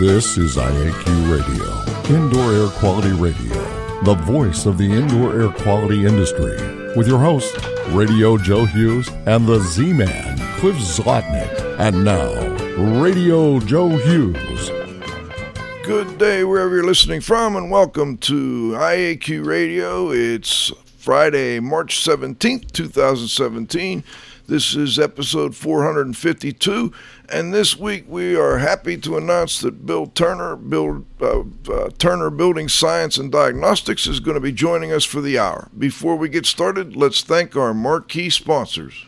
This is IAQ Radio, Indoor Air Quality Radio, the voice of the indoor air quality industry, with your hosts, Radio Joe Hughes and the Z Man, Cliff Zlotnick. And now, Radio Joe Hughes. Good day wherever you're listening from, and welcome to IAQ Radio. It's Friday, March 17th, 2017. This is episode 452, and this week we are happy to announce that Bill Turner, Bill uh, uh, Turner Building Science and Diagnostics, is going to be joining us for the hour. Before we get started, let's thank our marquee sponsors.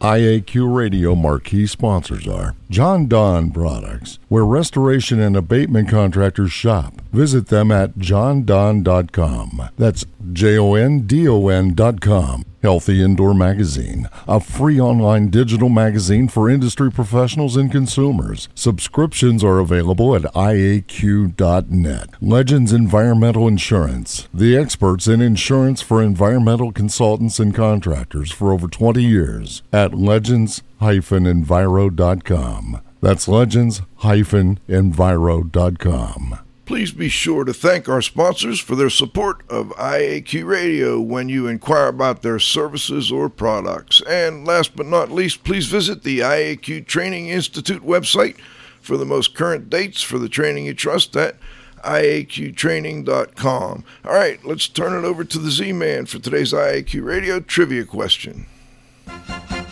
IAQ Radio marquee sponsors are Jon-Don Products, where restoration and abatement contractors shop. Visit them at jondon.com. That's J O N D O N.com. Healthy Indoor Magazine, a free online digital magazine for industry professionals and consumers. Subscriptions are available at iaq.net. Legends Environmental Insurance, the experts in insurance for environmental consultants and contractors for over 20 years at legends-enviro.com. That's legends-enviro.com. Please be sure to thank our sponsors for their support of IAQ Radio when you inquire about their services or products. And last but not least, please visit the IAQ Training Institute website for the most current dates for the training you trust at IAQtraining.com. All right, let's turn it over to the Z Man for today's IAQ Radio trivia question.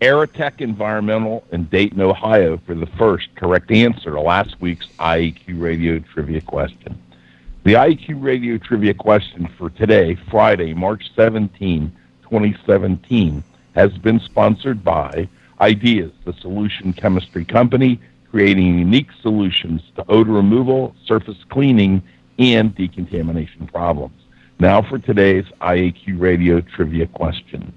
Aerotech Environmental in Dayton, Ohio, for the first correct answer to last week's IEQ Radio trivia question. The IEQ Radio trivia question for today, Friday, March 17, 2017, has been sponsored by Ideas, the solution chemistry company, creating unique solutions to odor removal, surface cleaning, and decontamination problems. Now for today's IAQ Radio trivia question.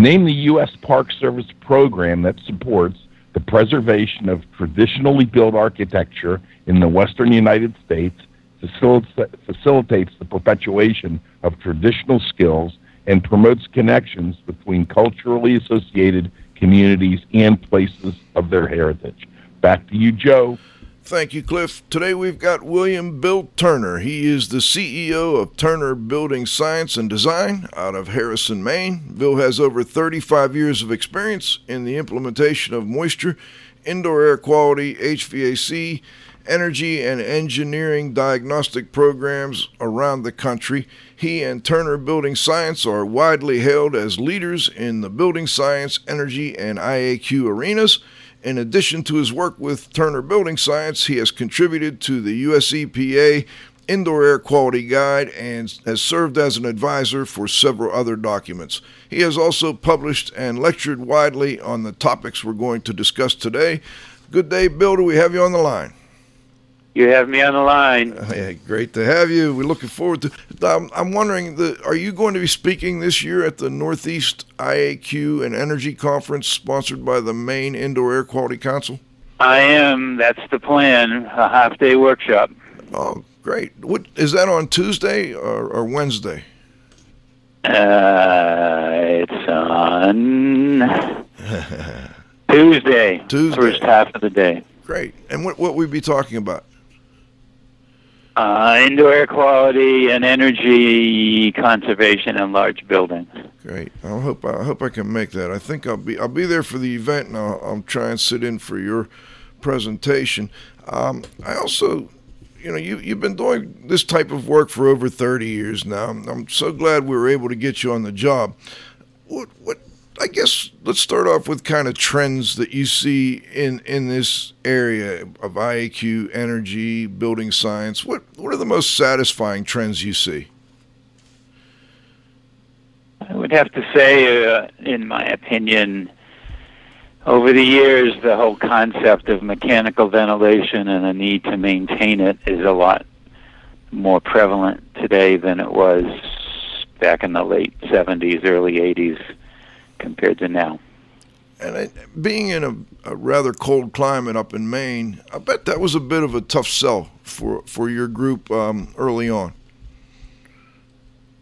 Name the U.S. Park Service program that supports the preservation of traditionally built architecture in the western United States, facilitates the perpetuation of traditional skills, and promotes connections between culturally associated communities and places of their heritage. Back to you, Joe. Thank you, Cliff. Today we've got William Bill Turner. He is the CEO of Turner Building Science and Design out of Harrison, Maine. Bill has over 35 years of experience in the implementation of moisture, indoor air quality, HVAC, energy, and engineering diagnostic programs around the country. He and Turner Building Science are widely hailed as leaders in the building science, energy, and IAQ arenas. In addition to his work with Turner Building Science, he has contributed to the US EPA Indoor Air Quality Guide and has served as an advisor for several other documents. He has also published and lectured widely on the topics we're going to discuss today. Good day, Bill. Do we have you on the line? You have me on the line. Uh, yeah, great to have you. We're looking forward to. Um, I'm wondering, the, are you going to be speaking this year at the Northeast IAQ and Energy Conference sponsored by the Maine Indoor Air Quality Council? I am. That's the plan. A half day workshop. Oh, great. What is that on Tuesday or, or Wednesday? Uh, it's on Tuesday. Tuesday. First half of the day. Great. And what what we be talking about? Uh, indoor air quality and energy conservation in large buildings. Great. I hope I hope I can make that. I think I'll be I'll be there for the event, and I'll, I'll try and sit in for your presentation. Um, I also, you know, you you've been doing this type of work for over thirty years now. I'm, I'm so glad we were able to get you on the job. What what I guess let's start off with kind of trends that you see in in this area of IAQ, energy, building science. What what are the most satisfying trends you see? I would have to say, uh, in my opinion, over the years, the whole concept of mechanical ventilation and the need to maintain it is a lot more prevalent today than it was back in the late 70s, early 80s compared to now. And I, being in a, a, rather cold climate up in Maine, I bet that was a bit of a tough sell for for your group um, early on.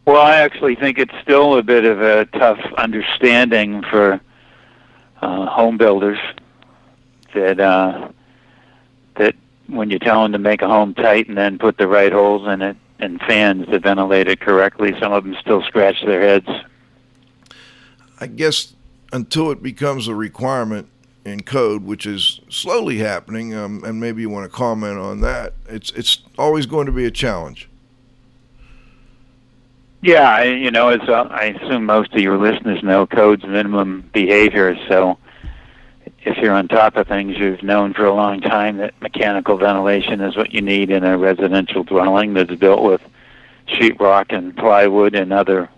Well, I actually think it's still a bit of a tough understanding for uh, home builders that uh, that when you tell them to make a home tight and then put the right holes in it and fans to ventilate it correctly, some of them still scratch their heads. I guess until it becomes a requirement in code, which is slowly happening, um, and maybe you want to comment on that. It's it's always going to be a challenge. Yeah, you know, as uh, I assume most of your listeners know, code's minimum behavior. So, if you're on top of things, you've known for a long time that mechanical ventilation is what you need in a residential dwelling that's built with sheetrock and plywood and other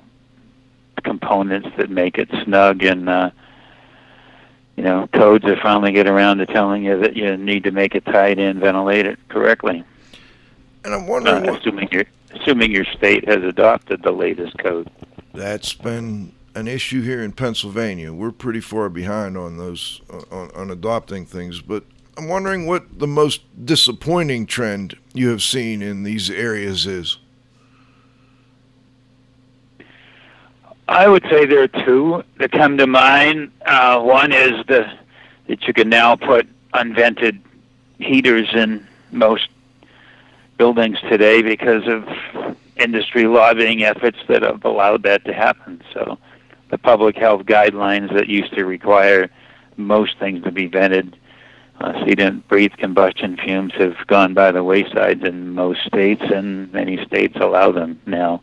components that make it snug and uh, you know codes are finally get around to telling you that you need to make it tight and ventilate it correctly. And I'm wondering, uh, assuming your assuming your state has adopted the latest code. That's been an issue here in Pennsylvania. We're pretty far behind on those on, on adopting things, but I'm wondering what the most disappointing trend you have seen in these areas is. I would say there are two that come to mind. Uh, one is the that you can now put unvented heaters in most buildings today because of industry lobbying efforts that have allowed that to happen. So the public health guidelines that used to require most things to be vented, uh, so you didn't breathe combustion fumes, have gone by the wayside in most states, and many states allow them now.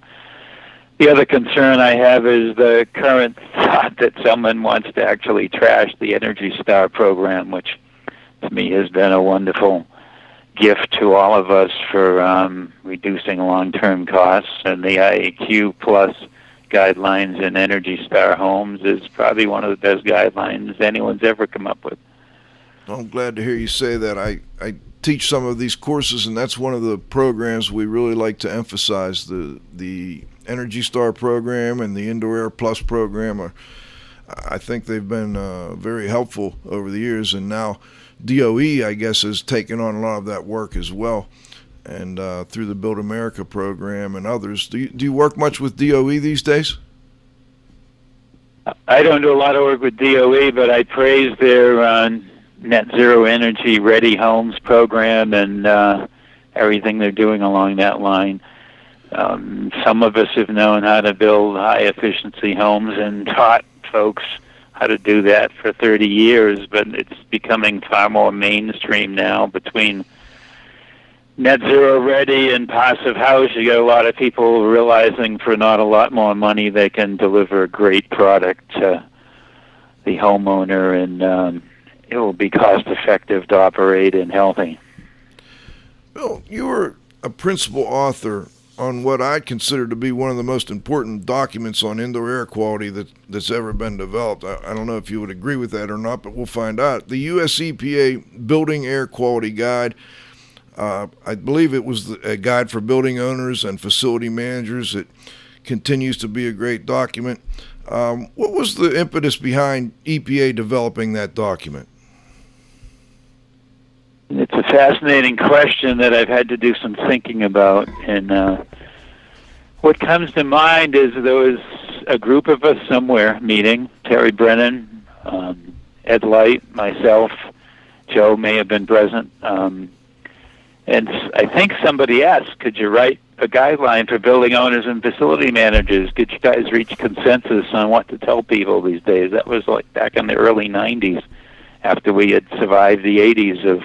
The other concern I have is the current thought that someone wants to actually trash the Energy Star program, which to me has been a wonderful gift to all of us for um, reducing long-term costs. And the IAQ Plus guidelines in Energy Star homes is probably one of the best guidelines anyone's ever come up with. I'm glad to hear you say that. I, I teach some of these courses, and that's one of the programs we really like to emphasize the the Energy Star program and the Indoor Air Plus program are, I think they've been uh, very helpful over the years, and now DOE, I guess, has taken on a lot of that work as well, and uh, through the Build America program and others. Do you, do you work much with DOE these days? I don't do a lot of work with DOE, but I praise their uh, net zero energy ready homes program and uh, everything they're doing along that line. Um, some of us have known how to build high efficiency homes and taught folks how to do that for 30 years, but it's becoming far more mainstream now between net zero ready and passive house. You get a lot of people realizing for not a lot more money they can deliver a great product to the homeowner and um, it will be cost effective to operate and healthy. Bill, you were a principal author on what I consider to be one of the most important documents on indoor air quality that, that's ever been developed. I, I, don't know if you would agree with that or not, but we'll find out. The US EPA Building Air Quality Guide. Uh, I believe it was a guide for building owners and facility managers. It continues to be a great document. Um, what was the impetus behind EPA developing that document? It's a fascinating question that I've had to do some thinking about. And uh, what comes to mind is there was a group of us somewhere meeting Terry Brennan, um, Ed Light, myself, Joe may have been present. Um, and I think somebody asked, could you write a guideline for building owners and facility managers? Could you guys reach consensus on what to tell people these days? That was like back in the early 90s after we had survived the 80s of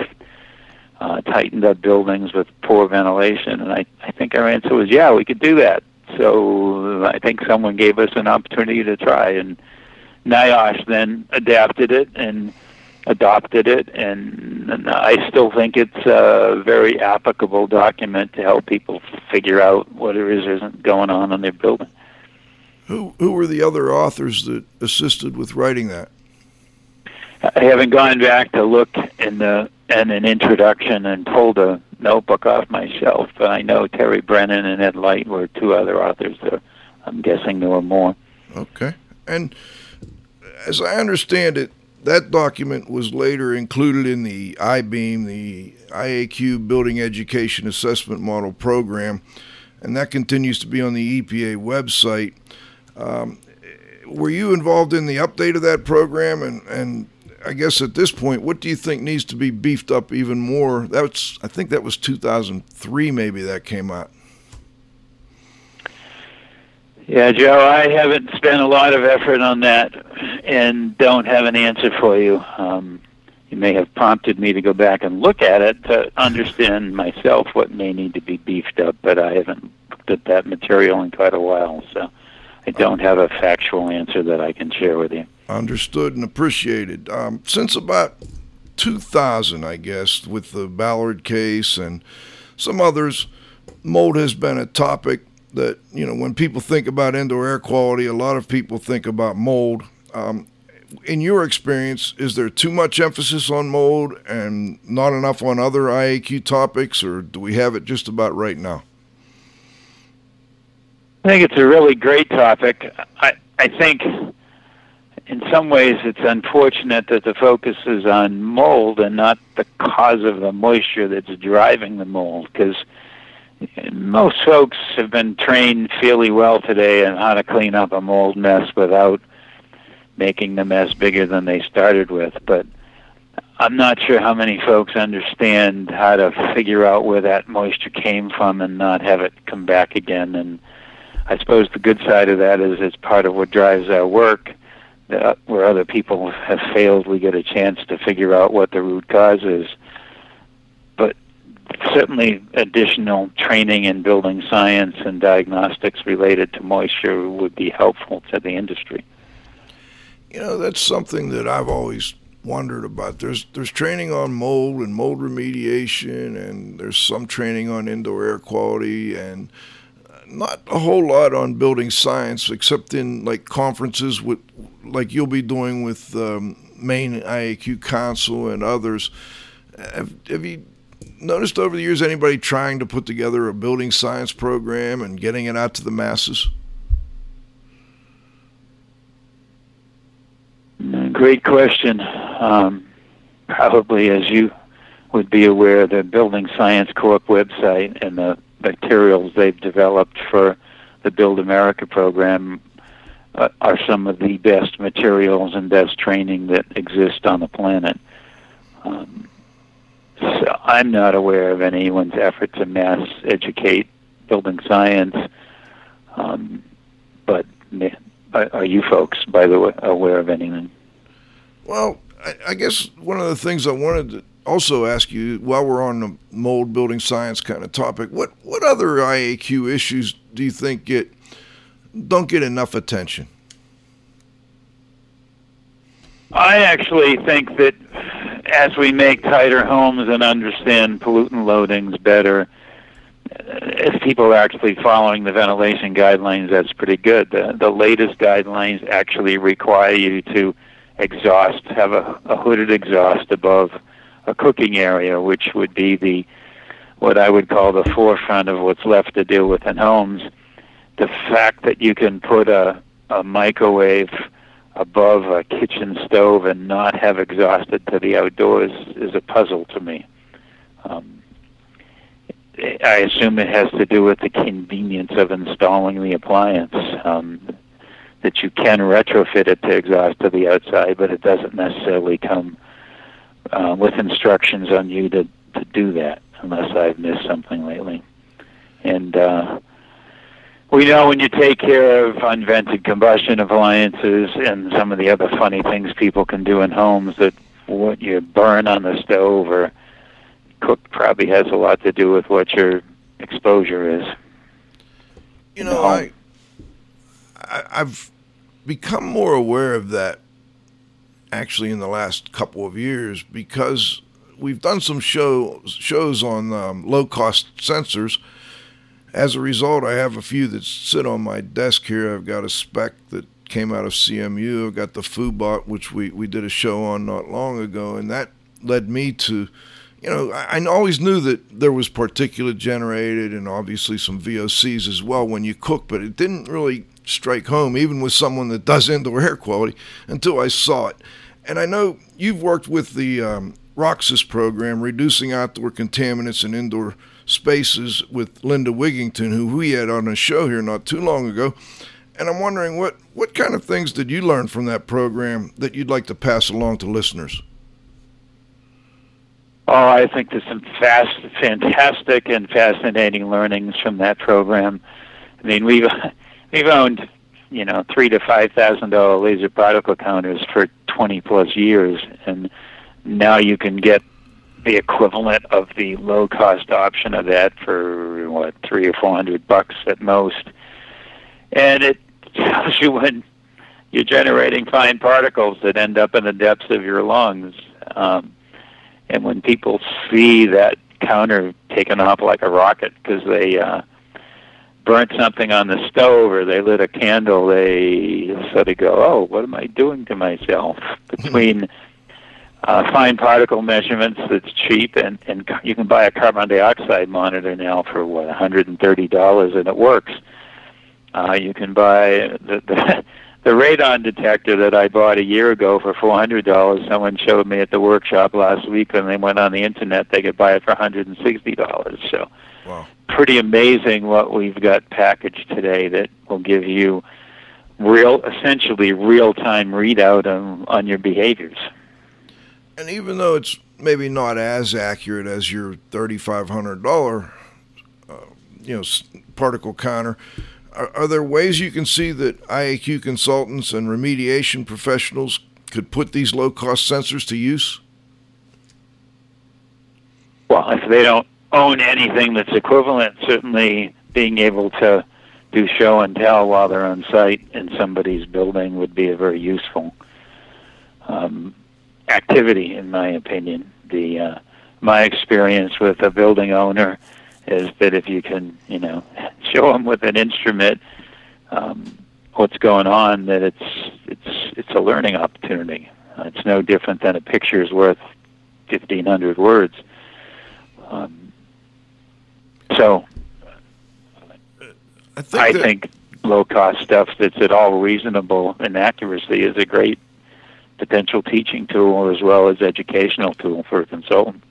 uh, tightened up buildings with poor ventilation. And I, I think our answer was, yeah, we could do that. So I think someone gave us an opportunity to try. And NIOSH then adapted it and adopted it, and, and I still think it's a very applicable document to help people figure out what it is isn't going on in their building. Who who were the other authors that assisted with writing that? I haven't gone back to look in the in an introduction and pulled a notebook off my shelf, but I know Terry Brennan and Ed Light were two other authors. There, I'm guessing there were more. Okay, and as I understand it, that document was later included in the I-BEAM, the IAQ Building Education Assessment Model Program, and that continues to be on the EPA website. Um, were you involved in the update of that program? And, and I guess at this point, what do you think needs to be beefed up even more? That's I think that was 2003, maybe that came out. Yeah, Joe, I haven't spent a lot of effort on that and don't have an answer for you. Um, you may have prompted me to go back and look at it to understand myself what may need to be beefed up, but I haven't looked at that material in quite a while, so I don't have a factual answer that I can share with you. Understood and appreciated. Um, since about 2000, I guess, with the Ballard case and some others, mold has been a topic that you know when people think about indoor air quality, a lot of people think about mold. Um, in your experience, is there too much emphasis on mold and not enough on other IAQ topics, or do we have it just about right now? I think it's a really great topic. I I think in some ways it's unfortunate that the focus is on mold and not the cause of the moisture that's driving the mold because most folks have been trained fairly well today on how to clean up a mold mess without making the mess bigger than they started with. But I'm not sure how many folks understand how to figure out where that moisture came from and not have it come back again. And I suppose the good side of that is it's part of what drives our work. That where other people have failed, we get a chance to figure out what the root cause is But certainly additional training in building science and diagnostics related to moisture would be helpful to the industry. You know, that's something that I've always wondered about. There's there's training on mold and mold remediation, and there's some training on indoor air quality, and not a whole lot on building science, except in like conferences with, like you'll be doing with um, IAQ Council and others. Have, have you noticed over the years anybody trying to put together a building science program and getting it out to the masses? Great question. Um, probably, as you would be aware, the Building Science Corp website and the materials they've developed for the Build America program uh, are some of the best materials and best training that exist on the planet. Um, so I'm not aware of anyone's effort to mass educate building science. Um, but are you folks, by the way, aware of anything? Well, I, I guess one of the things I wanted to also ask you while we're on the mold building science kind of topic, what what other IAQ issues do you think get don't get enough attention? I actually think that as we make tighter homes and understand pollutant loadings better, if people are actually following the ventilation guidelines, that's pretty good. The, the latest guidelines actually require you to exhaust, have a, a hooded exhaust above a cooking area, which would be the what I would call the forefront of what's left to deal with in homes. The fact that you can put a, a microwave above a kitchen stove and not have exhausted to the outdoors is a puzzle to me. Um, I assume it has to do with the convenience of installing the appliance. Um, that you can retrofit it to exhaust to the outside, but it doesn't necessarily come uh, with instructions on you to, to do that. unless I've missed something lately. And uh, we know when you take care of unvented combustion appliances and some of the other funny things people can do in homes that what you burn on the stove or cook probably has a lot to do with what your exposure is. You know, I, I I've become more aware of that actually in the last couple of years because we've done some show shows on um, low cost sensors. As a result, I have a few that sit on my desk here. I've got a Speck that came out of CMU. I've got the Foobot, which we, we did a show on not long ago, and that led me to, you know, I, I always knew that there was particulate generated and obviously some VOCs as well when you cook, but it didn't really strike home, even with someone that does indoor air quality, until I saw it. And I know you've worked with the um, ROCIS program, reducing outdoor contaminants in indoor spaces with Linda Wigington, who we had on a show here not too long ago. And I'm wondering what, what kind of things did you learn from that program that you'd like to pass along to listeners? Oh, I think there's some fast, fantastic and fascinating learnings from that program. I mean, we've we've owned, you know, three to five thousand dollar laser particle counters for twenty plus years, and now you can get the equivalent of the low cost option of that for what three or four hundred bucks at most, and it tells you when you're generating fine particles that end up in the depths of your lungs. Um, and when people see that counter taken off like a rocket because they uh, burnt something on the stove or they lit a candle, they sort of go, "Oh, what am I doing to myself?" Between uh, fine particle measurements, that's cheap, and and you can buy a carbon dioxide monitor now for what 130 dollars, and it works. Uh, you can buy the, the the radon detector that I bought a year ago for four hundred dollars. Someone showed me at the workshop last week, and they went on the internet. They could buy it for one hundred and sixty dollars. So, wow. pretty amazing what we've got packaged today that will give you real, essentially real time readout on on your behaviors. And even though it's maybe not as accurate as your thirty five hundred dollar, uh, you know, particle counter are, are there ways you can see that IAQ consultants and remediation professionals could put these low cost sensors to use? Well, if they don't own anything that's equivalent, certainly being able to do show and tell while they're on site in somebody's building would be a very useful um, activity, in my opinion. The uh, my experience with a building owner is that if you can, you know, show them with an instrument um, what's going on, that it's it's it's a learning opportunity. It's no different than a picture is worth fifteen hundred words. Um, so, I think, I that, think low cost stuff that's at all reasonable in accuracy is a great potential teaching tool as well as educational tool for a consultant.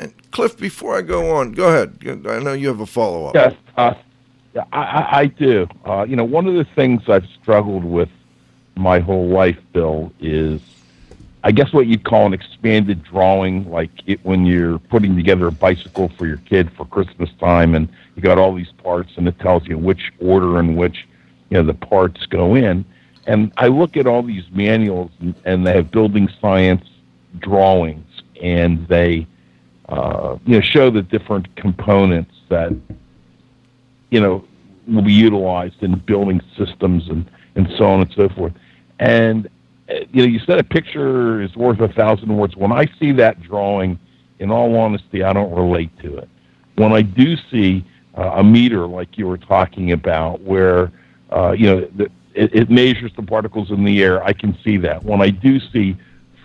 And Cliff, before I go on, go ahead. I know you have a follow up. Yes, uh, yeah, I, I do. Uh, you know, one of the things I've struggled with my whole life, Bill, is I guess what you'd call an expanded drawing, like it, when you're putting together a bicycle for your kid for Christmas time, and you got all these parts, and it tells you which order in which you know the parts go in. And I look at all these manuals, and, and they have building science drawings, and they uh, you know show the different components that you know will be utilized in building systems and and so on and so forth. And you know, you said a picture is worth a thousand words. When I see that drawing, in all honesty, I don't relate to it. When I do see uh, a meter like you were talking about, where uh, you know the, it, it measures the particles in the air, I can see that. When I do see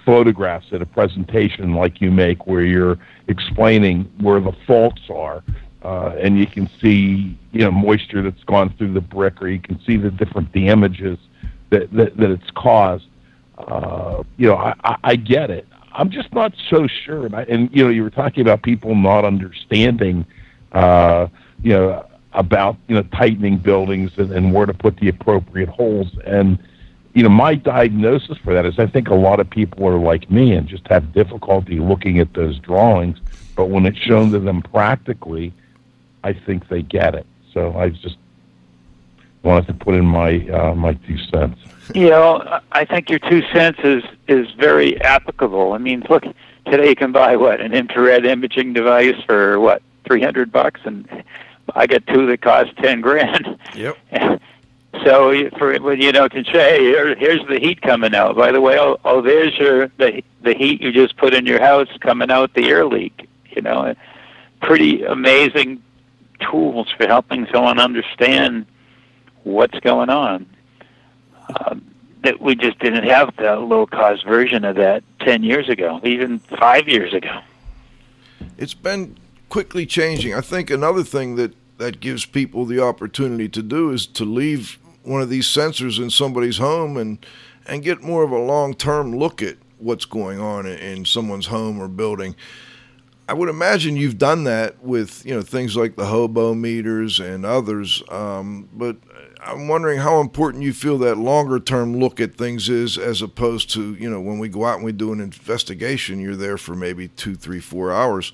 photographs at a presentation like you make, where you're explaining where the faults are, uh, and you can see you know moisture that's gone through the brick, or you can see the different damages that that, that it's caused. Uh, you know, I, I, I get it. I'm just not so sure. And, you know, you were talking about people not understanding, uh, you know, about you know tightening buildings and, and where to put the appropriate holes. And you know, my diagnosis for that is I think a lot of people are like me and just have difficulty looking at those drawings. But when it's shown to them practically, I think they get it. So I just wanted to put in my uh, my two cents. You know, I think your two cents is is very applicable. I mean, look, today you can buy what an infrared imaging device for what three hundred bucks, and I get two that cost ten grand. Yep. So for when you know can say Here, here's the heat coming out. By the way, oh, oh there's your the the heat you just put in your house coming out the air leak. You know, pretty amazing tools for helping someone understand what's going on. Um, that we just didn't have the low cost version of that ten years ago, even five years ago. It's been quickly changing. I think another thing that that gives people the opportunity to do is to leave one of these sensors in somebody's home and and get more of a long term look at what's going on in someone's home or building. I would imagine you've done that with you know things like the hobo meters and others, um, but I'm wondering how important you feel that longer term look at things is, as opposed to you know when we go out and we do an investigation, you're there for maybe two, three, four hours.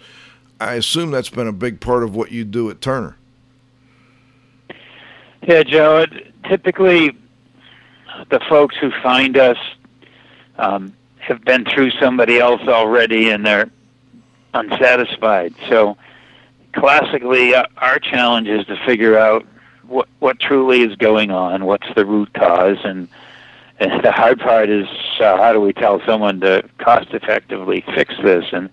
I assume that's been a big part of what you do at Turner. Yeah, Joe. Typically, the folks who find us um, have been through somebody else already, and they're unsatisfied. So, classically, uh, our challenge is to figure out what what truly is going on, what's the root cause, and, and the hard part is uh, how do we tell someone to cost effectively fix this? And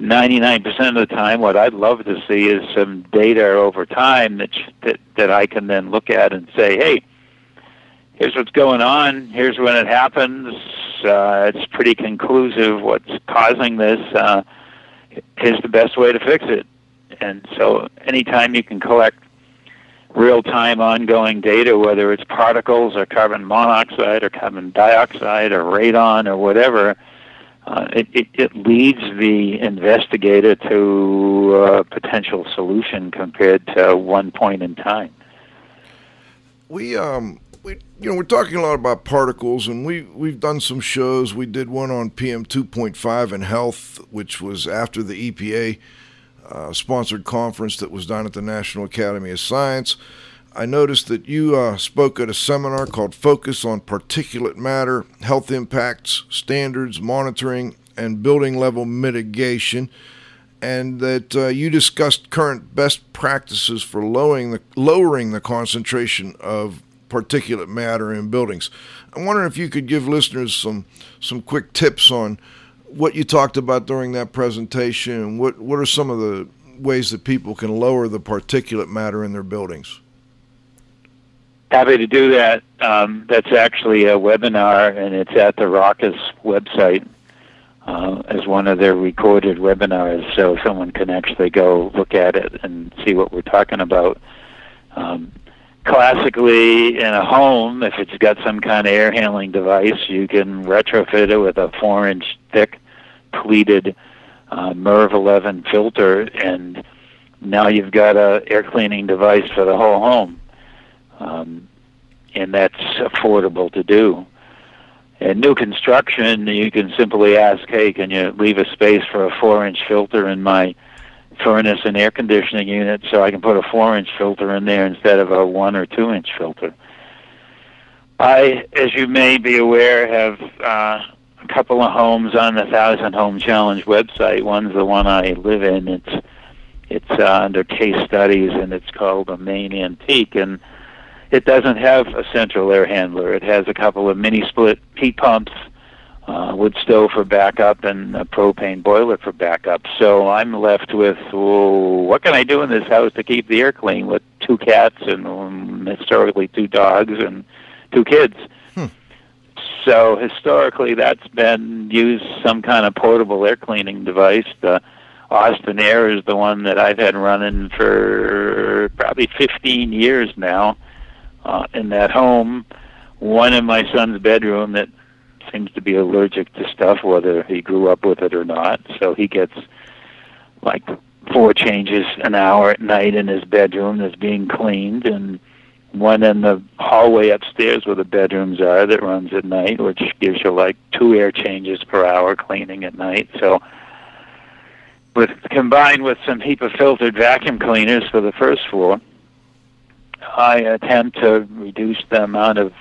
99% of the time, what I'd love to see is some data over time that, that, that I can then look at and say, hey, here's what's going on, here's when it happens, uh, it's pretty conclusive what's causing this, uh, here's the best way to fix it. And so anytime you can collect real-time ongoing data, whether it's particles or carbon monoxide or carbon dioxide or radon or whatever, uh, it, it, it, leads the investigator to a potential solution compared to one point in time. We um we you know we're talking a lot about particles and we we've done some shows. We did one on PM two point five and health, which was after the EPA uh, sponsored conference that was done at the National Academy of Science. I noticed that you uh, spoke at a seminar called Focus on Particulate Matter, Health Impacts, Standards, Monitoring, and Building Level Mitigation, and that uh, you discussed current best practices for lowering the, lowering the concentration of particulate matter in buildings. I'm wondering if you could give listeners some, some quick tips on what you talked about during that presentation what, what are some of the ways that people can lower the particulate matter in their buildings. Happy to do that. Um, that's actually a webinar, and it's at the ROCIS website uh, as one of their recorded webinars, so someone can actually go look at it and see what we're talking about. Um, classically, in a home, if it's got some kind of air handling device, you can retrofit it with a four-inch thick pleated uh, MERV 11 filter, and now you've got a air cleaning device for the whole home um, and that's affordable to do. In new construction, you can simply ask, "Hey, can you leave a space for a four-inch filter in my furnace and air conditioning unit, so I can put a four-inch filter in there instead of a one or two-inch filter?" I, as you may be aware, have uh, a couple of homes on the Thousand Home Challenge website. One's the one I live in. It's it's uh, under case studies, and it's called a Maine Antique, and it doesn't have a central air handler. It has a couple of mini split heat pumps, uh, wood stove for backup, and a propane boiler for backup. So I'm left with well, what can I do in this house to keep the air clean with two cats and um, historically two dogs and two kids. Hmm. So historically, that's been used some kind of portable air cleaning device. The Austin Air is the one that I've had running for probably 15 years now uh, in that home. One in my son's bedroom that seems to be allergic to stuff, whether he grew up with it or not. So he gets like four changes an hour at night in his bedroom that's being cleaned, and one in the hallway upstairs where the bedrooms are that runs at night, which gives you like two air changes per hour cleaning at night. So, with combined with some HEPA filtered vacuum cleaners for the first floor, I attempt to reduce the amount of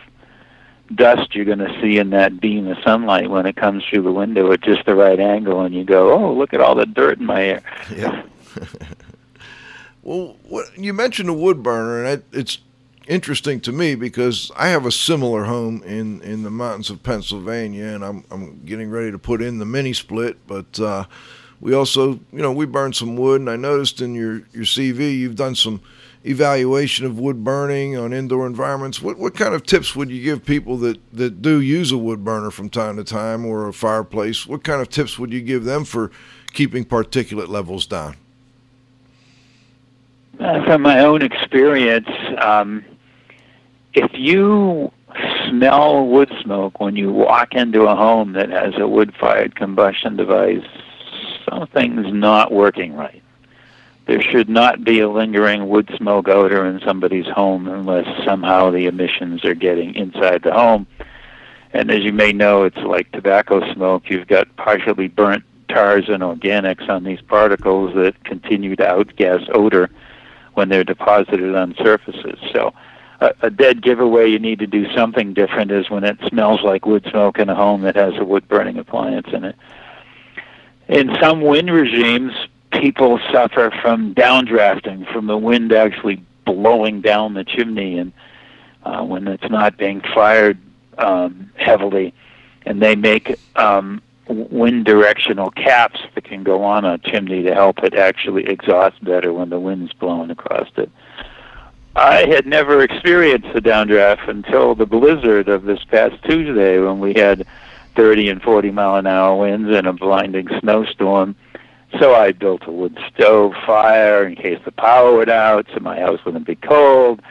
dust you're going to see in that beam of sunlight when it comes through the window at just the right angle, and you go, "Oh, look at all the dirt in my hair." Yeah. well, what, you mentioned a wood burner, and it, it's interesting to me because I have a similar home in, in the mountains of Pennsylvania, and I'm I'm getting ready to put in the mini split, but. Uh, we also, you know, we burn some wood, and I noticed in your, your CV you've done some evaluation of wood burning on indoor environments. What what kind of tips would you give people that, that do use a wood burner from time to time or a fireplace? What kind of tips would you give them for keeping particulate levels down? Uh, from my own experience, um, if you smell wood smoke when you walk into a home that has a wood-fired combustion device, something's not working right there should not be a lingering wood smoke odor in somebody's home unless somehow the emissions are getting inside the home. And as you may know, it's like tobacco smoke. You've got partially burnt tars and organics on these particles that continue to outgas odor when they're deposited on surfaces. So, a, a dead giveaway you need to do something different is when it smells like wood smoke in a home that has a wood burning appliance in it. In some wind regimes, people suffer from downdrafting, from the wind actually blowing down the chimney, and uh, when it's not being fired um, heavily, and they make um, wind directional caps that can go on a chimney to help it actually exhaust better when the wind's blowing across it. I had never experienced a downdraft until the blizzard of this past Tuesday when we had 30 and 40 mile an hour winds and a blinding snowstorm so I built a wood stove fire in case the power went out, so my house wouldn't be cold.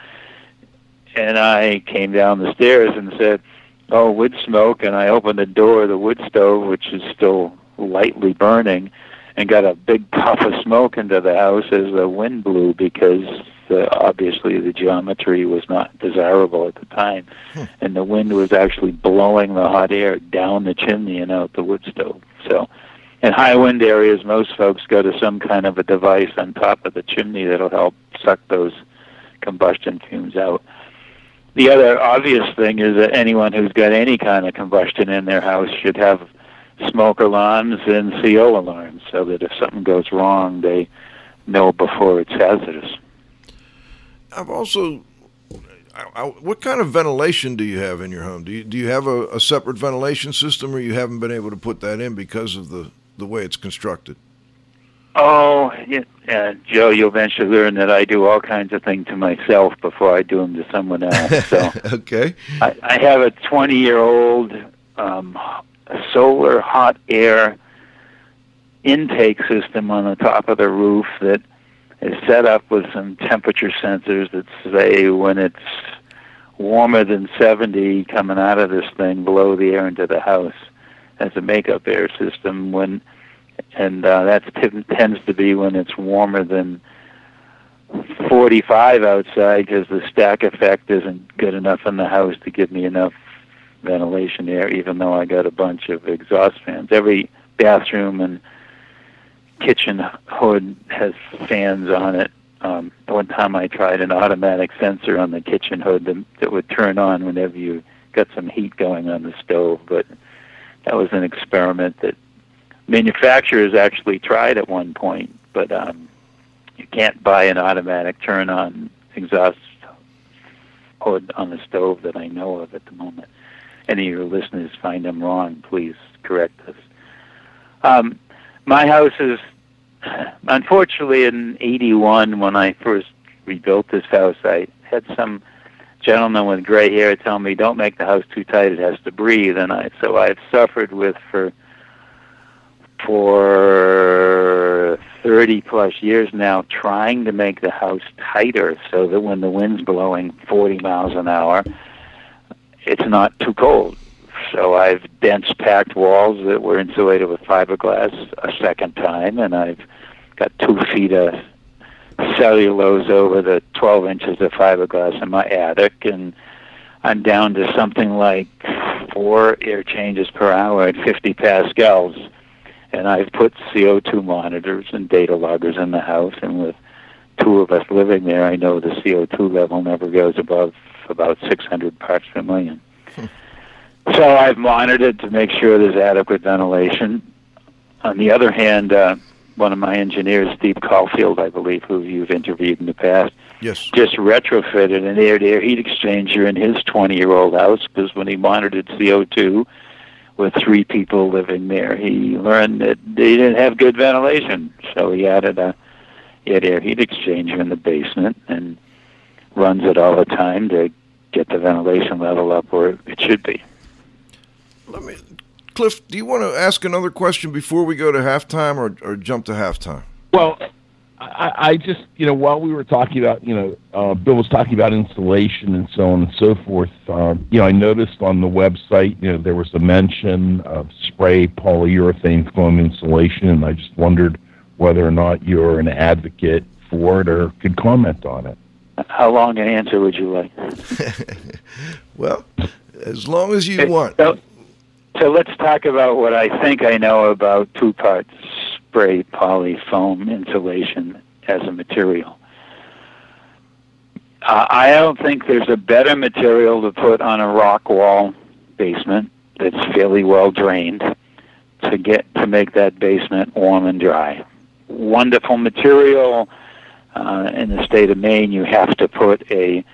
And I came down the stairs and said, "Oh, wood smoke!" And I opened the door of the wood stove, which is still lightly burning, and got a big puff of smoke into the house as the wind blew because the, obviously the geometry was not desirable at the time, hmm. and the wind was actually blowing the hot air down the chimney and out the wood stove. So in high wind areas, most folks go to some kind of a device on top of the chimney that'll help suck those combustion fumes out. The other obvious thing is that anyone who's got any kind of combustion in their house should have smoke alarms and CO alarms so that if something goes wrong, they know before it's hazardous. I've also what kind of ventilation do you have in your home? Do you do you have a, a, separate ventilation system, or you haven't been able to put that in because of the the way it's constructed? Oh, yeah, Joe, you'll eventually learn that I do all kinds of things to myself before I do them to someone else. So, okay. I, I have a 20-year-old um, solar hot air intake system on the top of the roof that is set up with some temperature sensors that say when it's warmer than 70 coming out of this thing, blow the air into the house as a makeup air system when and uh, that t- tends to be when it's warmer than 45 outside because the stack effect isn't good enough in the house to give me enough ventilation air even though I got a bunch of exhaust fans. Every bathroom and kitchen hood has fans on it. Um, one time I tried an automatic sensor on the kitchen hood that, that would turn on whenever you got some heat going on the stove but that was an experiment that manufacturers actually tried at one point, but um, you can't buy an automatic turn on exhaust hood on the stove that I know of at the moment. Any of your listeners find them wrong, please correct us. Um, my house is, unfortunately, in '81 when I first rebuilt this house, I had some gentleman with gray hair tell me, "Don't make the house too tight; it has to breathe." And I so I've suffered with for for 30 plus years now trying to make the house tighter so that when the wind's blowing 40 miles an hour it's not too cold so I've dense packed walls that were insulated with fiberglass a second time and I've got two feet of cellulose over the 12 inches of fiberglass in my attic, and I'm down to something like four air changes per hour at 50 pascals. And I've put CO2 monitors and data loggers in the house, and with two of us living there, I know the CO2 level never goes above about 600 parts per million. so I've monitored to make sure there's adequate ventilation. On the other hand, uh, one of my engineers, Steve Caulfield, I believe, who you've interviewed in the past, Yes. just retrofitted an air-to-air heat exchanger in his 20-year-old house because when he monitored CO2 with three people living there, he learned that they didn't have good ventilation. So he added a air-to-air heat exchanger in the basement and runs it all the time to get the ventilation level up where it should be. Let me, Cliff. Do you want to ask another question before we go to halftime, or, or jump to halftime? Well, I, I just, you know, while we were talking about, you know, uh, Bill was talking about installation and so on and so forth, um, you know, I noticed on the website, you know, there was a mention of spray polyurethane foam insulation, and I just wondered whether or not you're an advocate for it or could comment on it. How long an answer would you like? Well, as long as you want. So, so let's talk about what I think I know about two-part spray poly foam insulation as a material. Uh, I don't think there's a better material to put on a rock wall basement that's fairly well drained to get to make that basement warm and dry. Wonderful material. Uh, in the state of Maine, you have to put a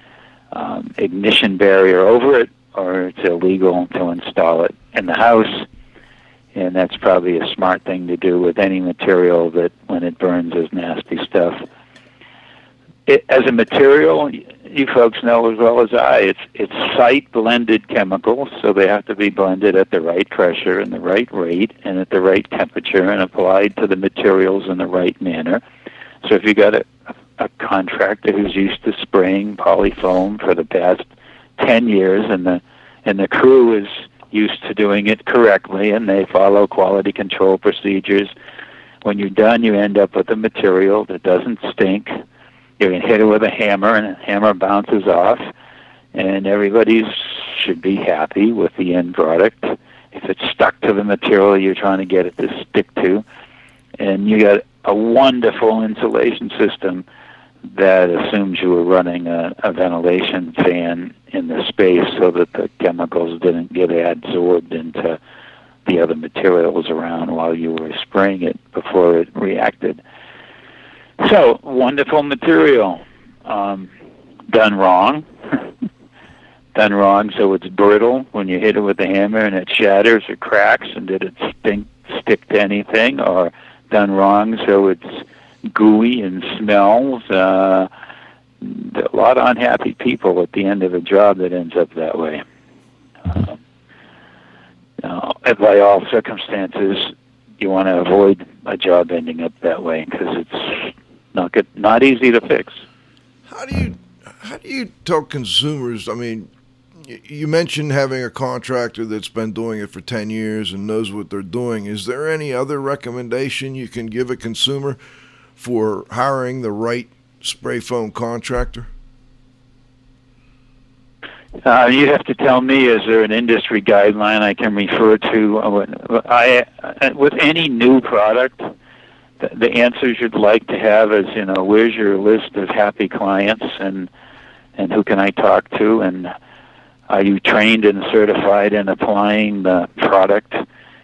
um, ignition barrier over it, or it's illegal to install it in the house. And that's probably a smart thing to do with any material that, when it burns, is nasty stuff. It, as a material, you folks know as well as I, it's it's site blended chemicals, so they have to be blended at the right pressure and the right rate and at the right temperature and applied to the materials in the right manner. So if you got a, a contractor who's used to spraying polyfoam for the past ten years and the and the crew is used to doing it correctly and they follow quality control procedures. When you're done, you end up with a material that doesn't stink. You can hit it with a hammer and the hammer bounces off, and everybody should be happy with the end product. If it's stuck to the material you're trying to get it to stick to, and you got a wonderful insulation system that assumes you were running a, a ventilation fan in the space so that the chemicals didn't get adsorbed into the other materials around while you were spraying it before it reacted. So, wonderful material. Um, done wrong. done wrong, so it's brittle when you hit it with a hammer and it shatters or cracks, and did it stink, stick to anything? Or done wrong, so it's gooey and smells. Uh, a lot of unhappy people at the end of a job that ends up that way. Um, now, by all circumstances, you want to avoid a job ending up that way because it's not good, not easy to fix. How do you how do you tell consumers? I mean, you mentioned having a contractor that's been doing it for ten years and knows what they're doing. Is there any other recommendation you can give a consumer for hiring the right spray foam contractor? Uh, you have to tell me, is there an industry guideline I can refer to? I, with any new product, the, the answers you'd like to have is, you know, where's your list of happy clients and and who can I talk to and are you trained and certified in applying the product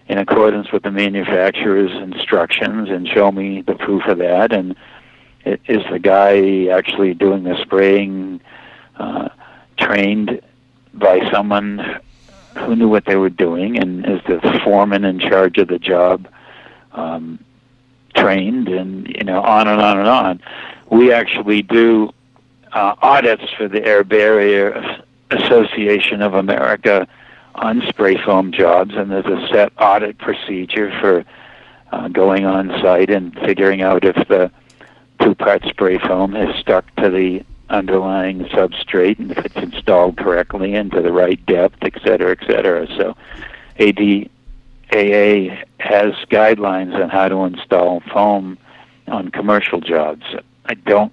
in accordance with the manufacturer's instructions and show me the proof of that. And is the guy actually doing the spraying uh, trained by someone who knew what they were doing and is the foreman in charge of the job um, trained and you know on and on and on. We actually do uh, audits for the air barrier association of america on spray foam jobs and there's a set audit procedure for uh, going on site and figuring out if the two part spray foam is stuck to the underlying substrate and if it's installed correctly and to the right depth, et cetera, et cetera. So ABAA has guidelines on how to install foam on commercial jobs. I don't.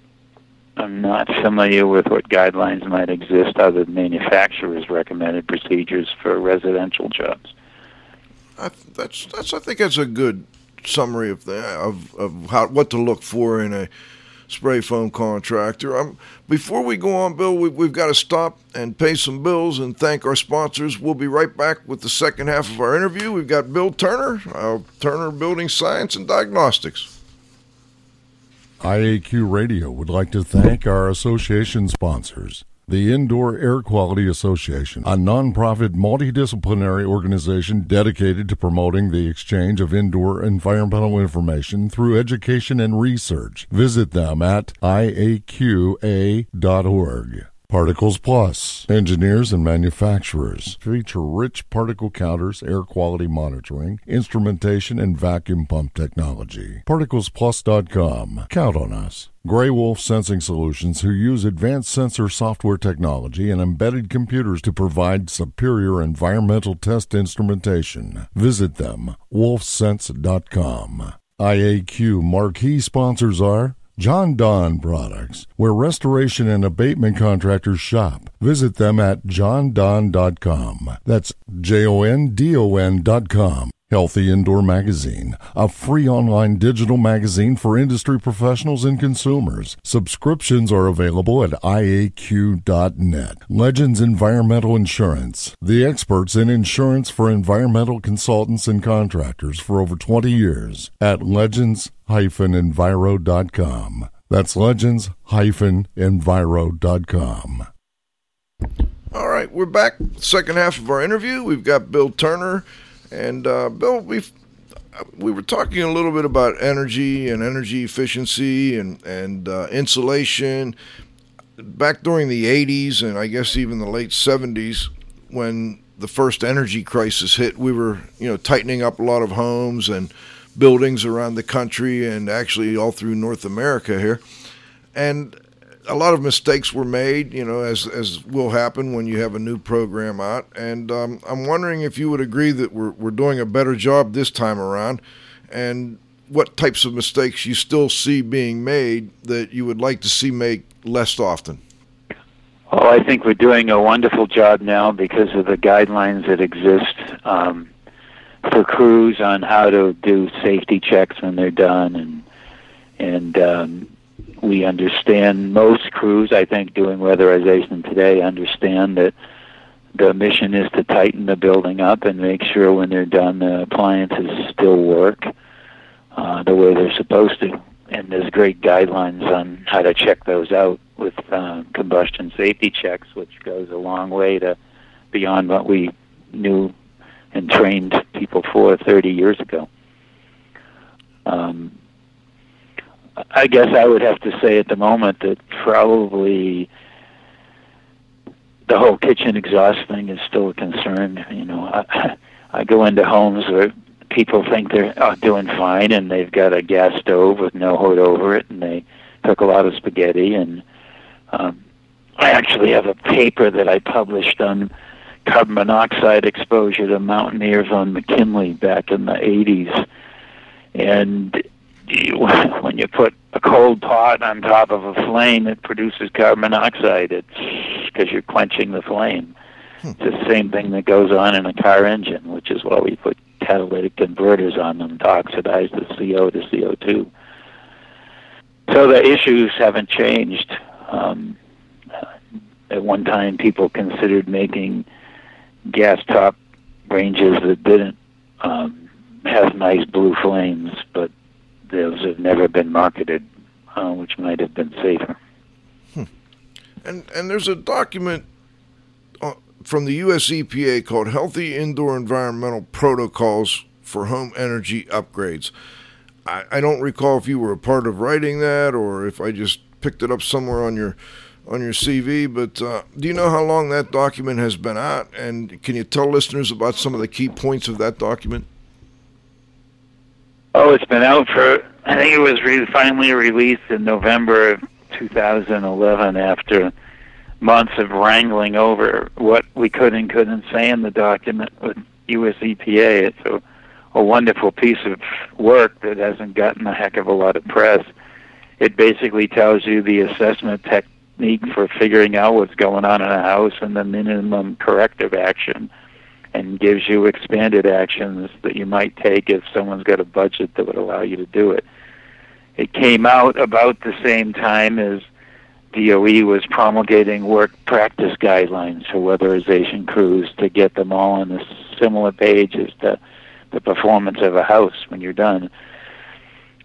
I'm not familiar with what guidelines might exist other than manufacturers' recommended procedures for residential jobs. I, that's that's. I think that's a good summary of the of of how what to look for in a spray foam contractor. Um, before we go on, Bill, we, we've got to stop and pay some bills and thank our sponsors. We'll be right back with the second half of our interview. We've got Bill Turner, uh, Turner Building Science and Diagnostics. IAQ Radio would like to thank our association sponsors. The Indoor Air Quality Association, a nonprofit multidisciplinary organization dedicated to promoting the exchange of indoor environmental information through education and research. Visit them at iaqa.org. Particles Plus. Engineers and manufacturers feature rich particle counters, air quality monitoring, instrumentation, and vacuum pump technology. ParticlesPlus.com. Count on us. Gray Wolf Sensing Solutions, who use advanced sensor software technology and embedded computers to provide superior environmental test instrumentation. Visit them, wolfsense.com. IAQ marquee sponsors are Jon-Don Products, where restoration and abatement contractors shop. Visit them at jondon.com. That's J O N D O N.com. Healthy Indoor Magazine, a free online digital magazine for industry professionals and consumers. Subscriptions are available at IAQ.net. Legends Environmental Insurance, the experts in insurance for environmental consultants and contractors for over 20 years at legends-enviro.com. That's legends-enviro.com. All right, we're back. Second half of our interview. We've got Bill Turner and uh, Bill, we we were talking a little bit about energy and energy efficiency and and uh, insulation back during the 80s and I guess even the late 70s when the first energy crisis hit. We were you know tightening up a lot of homes and buildings around the country and actually all through North America here. And a lot of mistakes were made, you know, as as will happen when you have a new program out. And um, I'm wondering if you would agree that we're we're doing a better job this time around, and what types of mistakes you still see being made that you would like to see make less often. Oh, I think we're doing a wonderful job now because of the guidelines that exist um, for crews on how to do safety checks when they're done, and and um, we understand most crews, I think, doing weatherization today understand that the mission is to tighten the building up and make sure when they're done the appliances still work uh, the way they're supposed to. And there's great guidelines on how to check those out with uh, combustion safety checks, which goes a long way to beyond what we knew and trained people for 30 years ago. Um, I guess I would have to say at the moment that probably the whole kitchen exhaust thing is still a concern. You know, I, I go into homes where people think they're uh, doing fine and they've got a gas stove with no hood over it and they cook a lot of spaghetti and um, I actually have a paper that I published on carbon monoxide exposure to mountaineers on McKinley back in the 80s and you, when you put a cold pot on top of a flame, it produces carbon monoxide. It's because you're quenching the flame. Hmm. It's the same thing that goes on in a car engine, which is why we put catalytic converters on them to oxidize the CO to CO2. So the issues haven't changed. Um, at one time, people considered making gas top ranges that didn't um, have nice blue flames, but those have never been marketed, uh, which might have been safer. Hmm. And and there's a document uh, from the U.S. EPA called Healthy Indoor Environmental Protocols for Home Energy Upgrades. I, I don't recall if you were a part of writing that or if I just picked it up somewhere on your on your CV. But uh, do you know how long that document has been out? And can you tell listeners about some of the key points of that document? Oh, it's been out for. I think it was re- finally released in November of 2011 after months of wrangling over what we could and couldn't say in the document with U.S. EPA. It's a, a wonderful piece of work that hasn't gotten a heck of a lot of press. it basically tells you the assessment technique for figuring out what's going on in a house and the minimum corrective action and gives you expanded actions that you might take if someone's got a budget that would allow you to do it. It came out about the same time as DOE was promulgating work practice guidelines for weatherization crews to get them all on a similar page as to the performance of a house when you're done.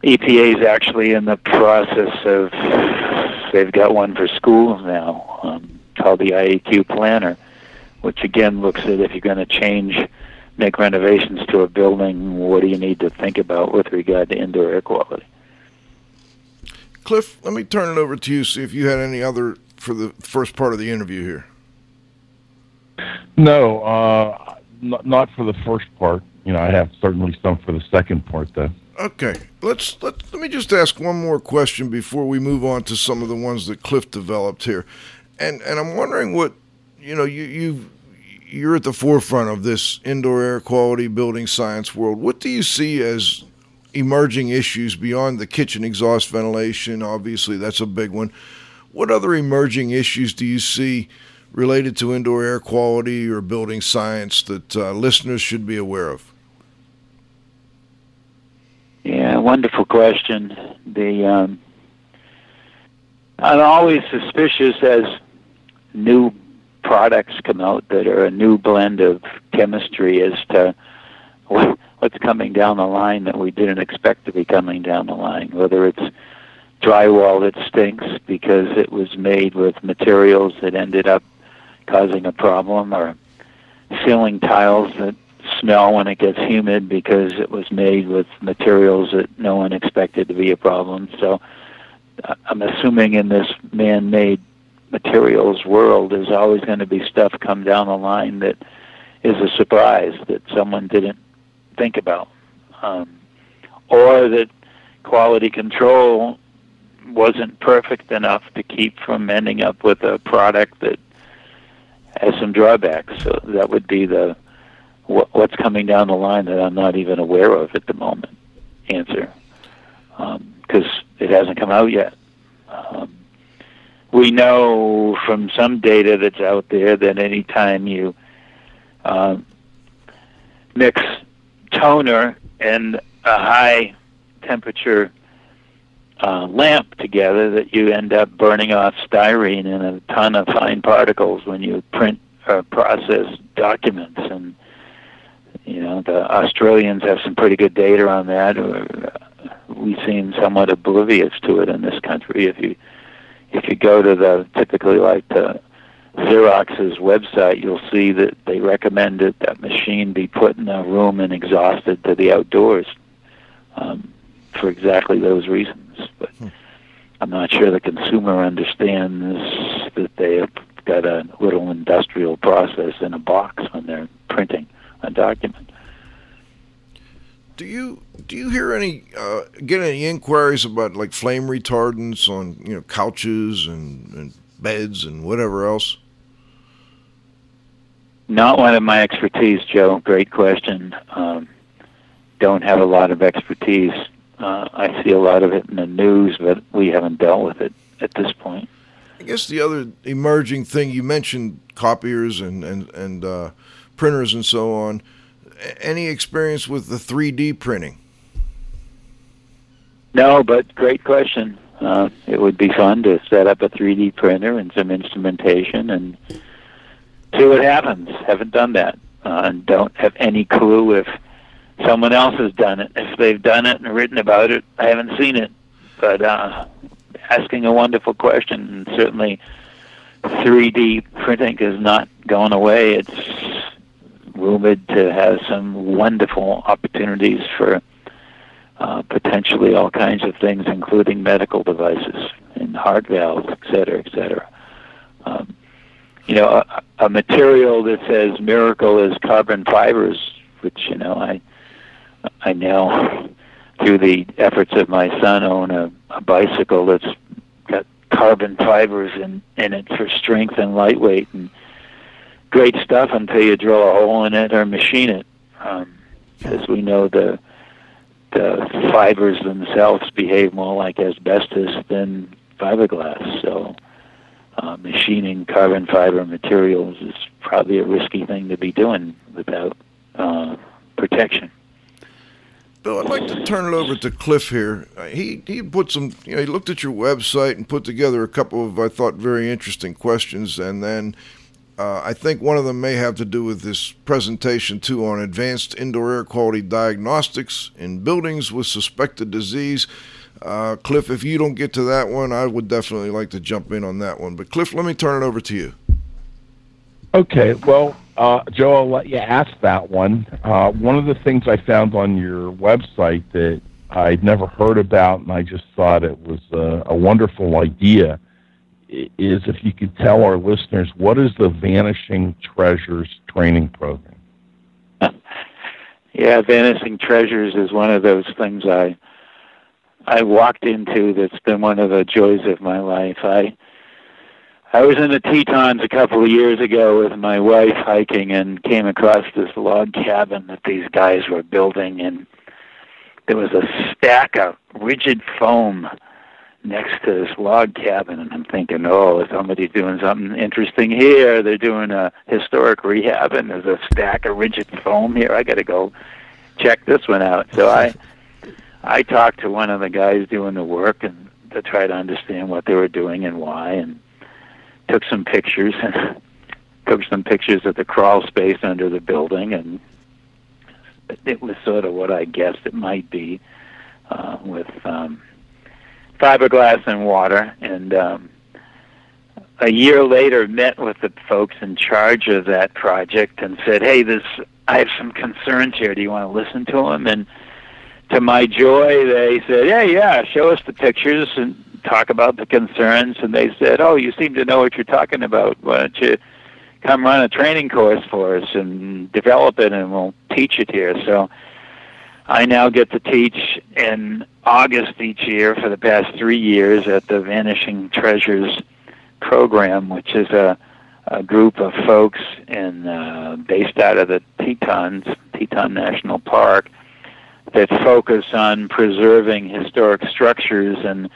EPA is actually in the process of, they've got one for schools now um, called the IAQ Planner which again looks at if you're going to change, make renovations to a building, what do you need to think about with regard to indoor air quality? Cliff, let me turn it over to you. See if you had any other for the first part of the interview here. No, uh, not, not for the first part. You know, I have certainly some for the second part, though. Okay, let's let let me just ask one more question before we move on to some of the ones that Cliff developed here, and and I'm wondering what you know, you you you're at the forefront of this indoor air quality building science world. What do you see as emerging issues beyond the kitchen exhaust ventilation? Obviously, that's a big one. What other emerging issues do you see related to indoor air quality or building science that uh, listeners should be aware of? Yeah, wonderful question. The um, I'm always suspicious as new products come out that are a new blend of chemistry as to what, what's coming down the line that we didn't expect to be coming down the line, whether it's drywall that stinks because it was made with materials that ended up causing a problem, or ceiling tiles that smell when it gets humid because it was made with materials that no one expected to be a problem. So uh, I'm assuming in this man made materials world, there's always going to be stuff come down the line that is a surprise that someone didn't think about, um, or that quality control wasn't perfect enough to keep from ending up with a product that has some drawbacks. So that would be the what's coming down the line that I'm not even aware of at the moment. Answer, because um, it hasn't come out yet. Um, we know from some data that's out there that anytime you uh, mix toner and a high temperature uh, lamp together, that you end up burning off styrene and a ton of fine particles when you print or process documents. And you know the Australians have some pretty good data on that. We seem somewhat oblivious to it in this country. If you if you go to the typically like the Xerox's website, you'll see that they recommend that that machine be put in a room and exhausted to the outdoors um, for exactly those reasons. But hmm. I'm not sure the consumer understands that they have got a little industrial process in a box when they're printing a document. Do you do you hear any uh, get any inquiries about like flame retardants on you know couches and, and beds and whatever else? Not one of my expertise, Joe. Great question. Um, don't have a lot of expertise. Uh, I see a lot of it in the news, but we haven't dealt with it at this point. I guess the other emerging thing you mentioned copiers and and and uh, printers and so on any experience with the 3D printing? No, but great question. Uh, it would be fun to set up a 3D printer and some instrumentation and see what happens. Haven't done that uh, and don't have any clue if someone else has done it. If they've done it and written about it, I haven't seen it. But uh, asking a wonderful question, and certainly 3D printing is not going away. It's rumored to have some wonderful opportunities for uh, potentially all kinds of things, including medical devices and heart valves, et cetera, et cetera. Um, you know, a, a material that says miracle is carbon fibers, which you know I I now through the efforts of my son own a, a bicycle that's got carbon fibers in in it for strength and lightweight and great stuff until you drill a hole in it or machine it. Um, we know the the fibers themselves behave more like asbestos than fiberglass. So uh, machining carbon fiber materials is probably a risky thing to be doing without uh, protection. Bill, I'd like to turn it over to Cliff here. Uh, he he put some, you know, he looked at your website and put together a couple of, I thought, very interesting questions, and then uh, I think one of them may have to do with this presentation too on advanced indoor air quality diagnostics in buildings with suspected disease. Uh, Cliff, if you don't get to that one, I would definitely like to jump in on that one. But Cliff, let me turn it over to you. Okay, well, uh, Joe, I'll let you ask that one. Uh, one of the things I found on your website that I'd never heard about, and I just thought it was a, a wonderful idea, is if you could tell our listeners what is the Vanishing Treasures training program? yeah, Vanishing Treasures is one of those things I I walked into that's been one of the joys of my life. I I was in the Tetons a couple of years ago with my wife hiking and came across this log cabin that these guys were building and there was a stack of rigid foam next to this log cabin and I'm thinking, oh, somebody's doing something interesting here. They're doing a historic rehab and there's a stack of rigid foam here. I gotta go check this one out. So I I talked to one of the guys doing the work and to try to understand what they were doing and why and took some pictures and took some pictures of the crawl space under the building, and it was sort of what I guessed it might be uh, with um, fiberglass and water. And um, a year later, met with the folks in charge of that project and said, "Hey, this I have some concerns here. Do you want to listen to them?" And to my joy, they said, "Yeah, yeah, show us the pictures and talk about the concerns, and they said, "Oh, you seem to know what you're talking about. Why don't you come run a training course for us and develop it, and we'll teach it here." So I now get to teach in August each year for the past three years at the Vanishing Treasures program, which is a, a group of folks in uh, based out of the Tetons, Teton National Park, that focus on preserving historic structures. And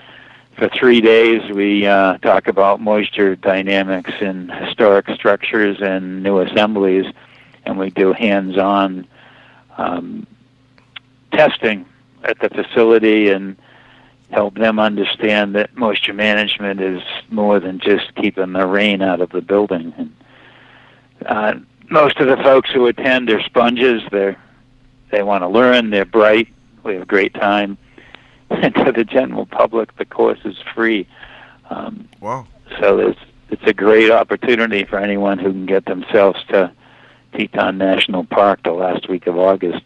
for three days, we uh, talk about moisture dynamics in historic structures and new assemblies, and we do hands-on um, testing at the facility and help them understand that moisture management is more than just keeping the rain out of the building. And, uh, most of the folks who attend are sponges. They're they want to learn. They're bright. We have a great time and to the general public, the course is free. Um, wow! So it's it's a great opportunity for anyone who can get themselves to Teton National Park the last week of August.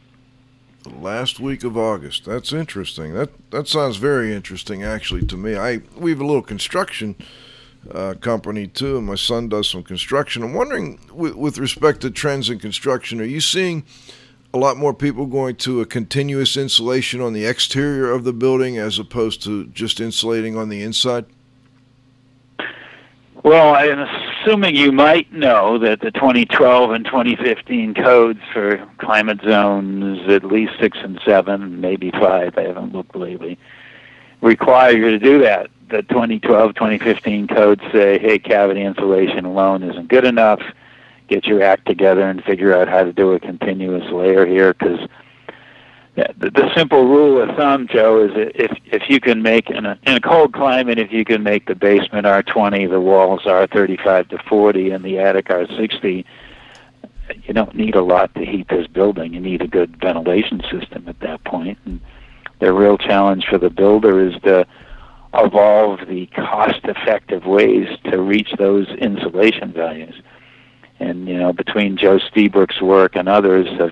The last week of August. That's interesting. That that sounds very interesting, actually, to me. I we have a little construction uh, company too, and my son does some construction. I'm wondering, with, with respect to trends in construction, are you seeing a lot more people going to a continuous insulation on the exterior of the building as opposed to just insulating on the inside? Well, I'm assuming you might know that the 2012 and 2015 codes for climate zones, at least six and seven, maybe five, I haven't looked lately, require you to do that. The 2012 2015 codes say, hey, cavity insulation alone isn't good enough get your act together and figure out how to do a continuous layer here because the, the simple rule of thumb, Joe, is if if you can make in a in a cold climate, if you can make the basement R20, the walls R35 to 40, and the attic R60, you don't need a lot to heat this building. You need a good ventilation system at that point. And the real challenge for the builder is to evolve the cost-effective ways to reach those insulation values and you know between Joe Lstiburek's work and others of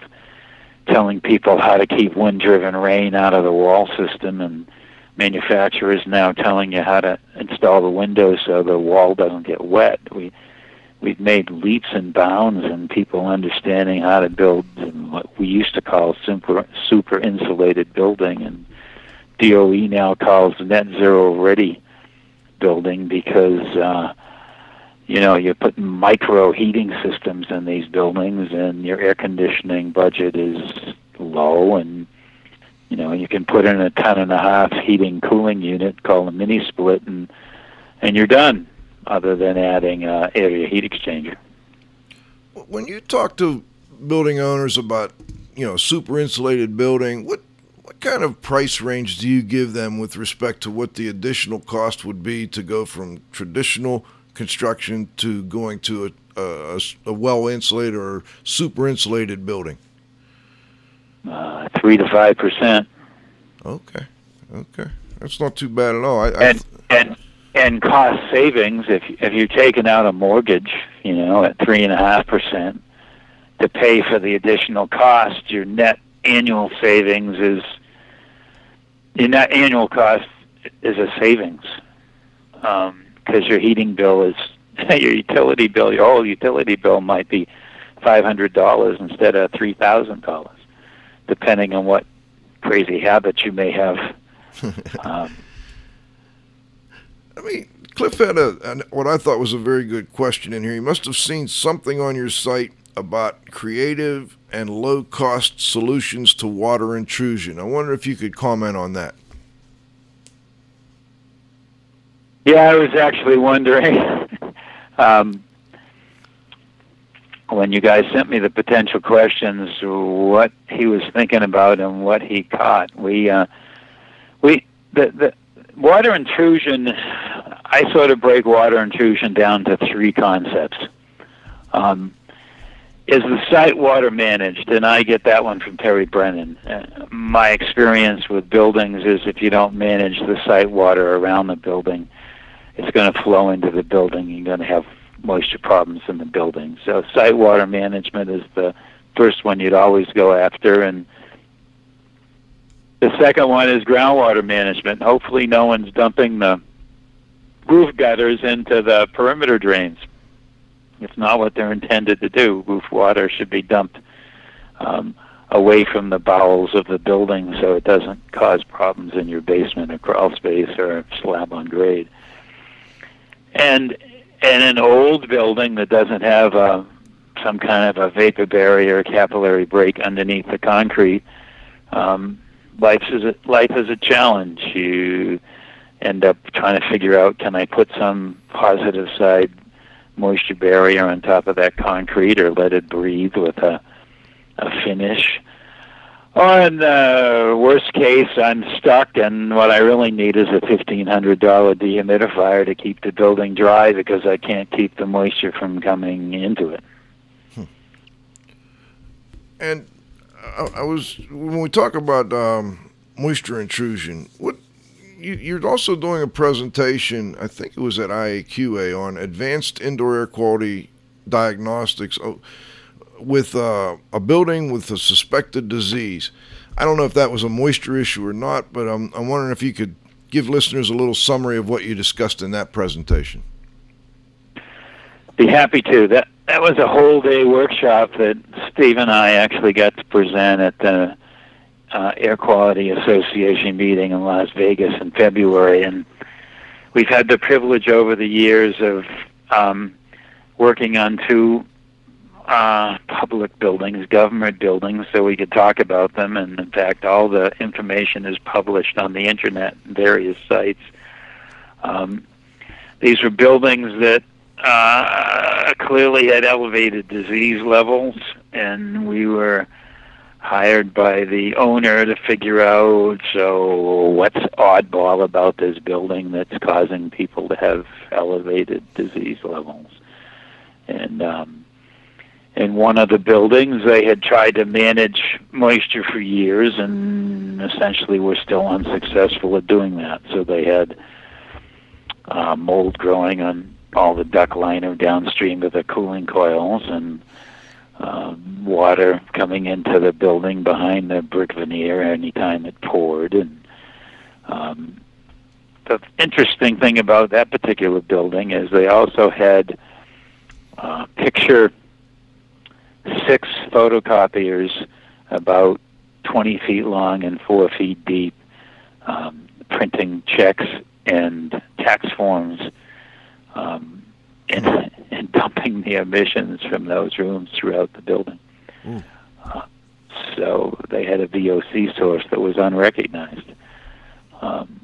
telling people how to keep wind-driven rain out of the wall system, and manufacturers now telling you how to install the windows so the wall doesn't get wet. We we've made leaps and bounds in people understanding how to build what we used to call super super insulated building, and DOE now calls net zero ready building because. Uh, you know, you're putting micro heating systems in these buildings and your air conditioning budget is low and you know, you can put in a ton and a half heating cooling unit called a mini split, and and you're done. Other than adding uh, area heat exchanger. When you talk to building owners about you know super insulated building, what what kind of price range do you give them with respect to what the additional cost would be to go from traditional construction to going to a, a, a well insulated or super insulated building? Uh, three to five percent. Okay, okay, that's not too bad at all. I, and I, and and cost savings if if you're taking out a mortgage, you know, at three and a half percent to pay for the additional cost, your net annual savings is your net annual cost is a savings because your heating bill is your utility bill, your whole utility bill might be five hundred dollars instead of three thousand dollars, depending on what crazy habits you may have. um, I mean, Cliff had a, what I thought was a very good question in here. You must have seen something on your site about creative and low cost solutions to water intrusion. I wonder if you could comment on that. Yeah, I was actually wondering um, when you guys sent me the potential questions what he was thinking about and what he caught. We uh, we the the water intrusion. I sort of break water intrusion down to three concepts. Um, is the site water managed? And I get that one from Terry Brennan. Uh, my experience with buildings is if you don't manage the site water around the building, it's going to flow into the building. You're going to have moisture problems in the building. So site water management is the first one you'd always go after, and the second one is groundwater management. Hopefully, no one's dumping the roof gutters into the perimeter drains. It's not what they're intended to do. Roof water should be dumped um, away from the bowels of the building so it doesn't cause problems in your basement or crawl space or slab on grade. And in an old building that doesn't have a, uh, some kind of a vapor barrier, capillary break underneath the concrete, um, life is a, life is a challenge. You end up trying to figure out can I put some positive side moisture barrier on top of that concrete or let it breathe with a, a finish. Or in the worst case, I'm stuck, and what I really need is a fifteen hundred dollar dehumidifier to keep the building dry because I can't keep the moisture from coming into it. Hmm. And I, I, was when we talk about um, moisture intrusion, what you, are also doing a presentation, I think it was at IAQA, on advanced indoor air quality diagnostics oh, with uh, a building with a suspected disease. I don't know if that was a moisture issue or not, but I'm, I'm wondering if you could give listeners a little summary of what you discussed in that presentation. Be happy to. That that was a whole day workshop that Steve and I actually got to present at the uh, Air Quality Association meeting in Las Vegas in February, and we've had the privilege over the years of um, working on two uh, public buildings, government buildings, so we could talk about them. And in fact, all the information is published on the internet various sites. Um, these were buildings that uh, clearly had elevated disease levels, and we were hired by the owner to figure out so what's oddball about this building that's causing people to have elevated disease levels and um in one of the buildings. They had tried to manage moisture for years and essentially were still unsuccessful at doing that. So they had uh, mold growing on all the duct liner downstream of the cooling coils and um, water coming into the building behind the brick veneer anytime it poured. And um, the interesting thing about that particular building is they also had uh, picture six photocopiers about 20 feet long and four feet deep, um, printing checks and tax forms um, and, and dumping the emissions from those rooms throughout the building. Uh, so they had a VOC source that was unrecognized. Um,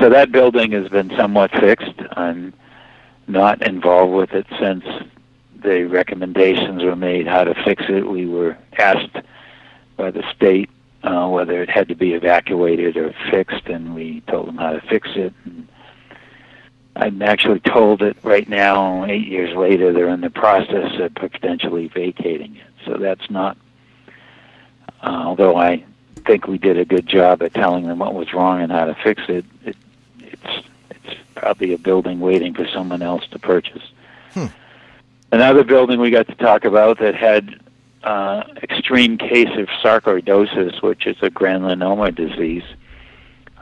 so that building has been somewhat fixed. I'm not involved with it since the recommendations were made how to fix it. We were asked by the state uh, whether it had to be evacuated or fixed, and we told them how to fix it. And I'm actually told that right now, eight years later, they're in the process of potentially vacating it. So that's not, uh, although I think we did a good job at telling them what was wrong and how to fix it, it it's it's probably a building waiting for someone else to purchase. Hmm. Another building we got to talk about that had uh, extreme case of sarcoidosis, which is a granuloma disease.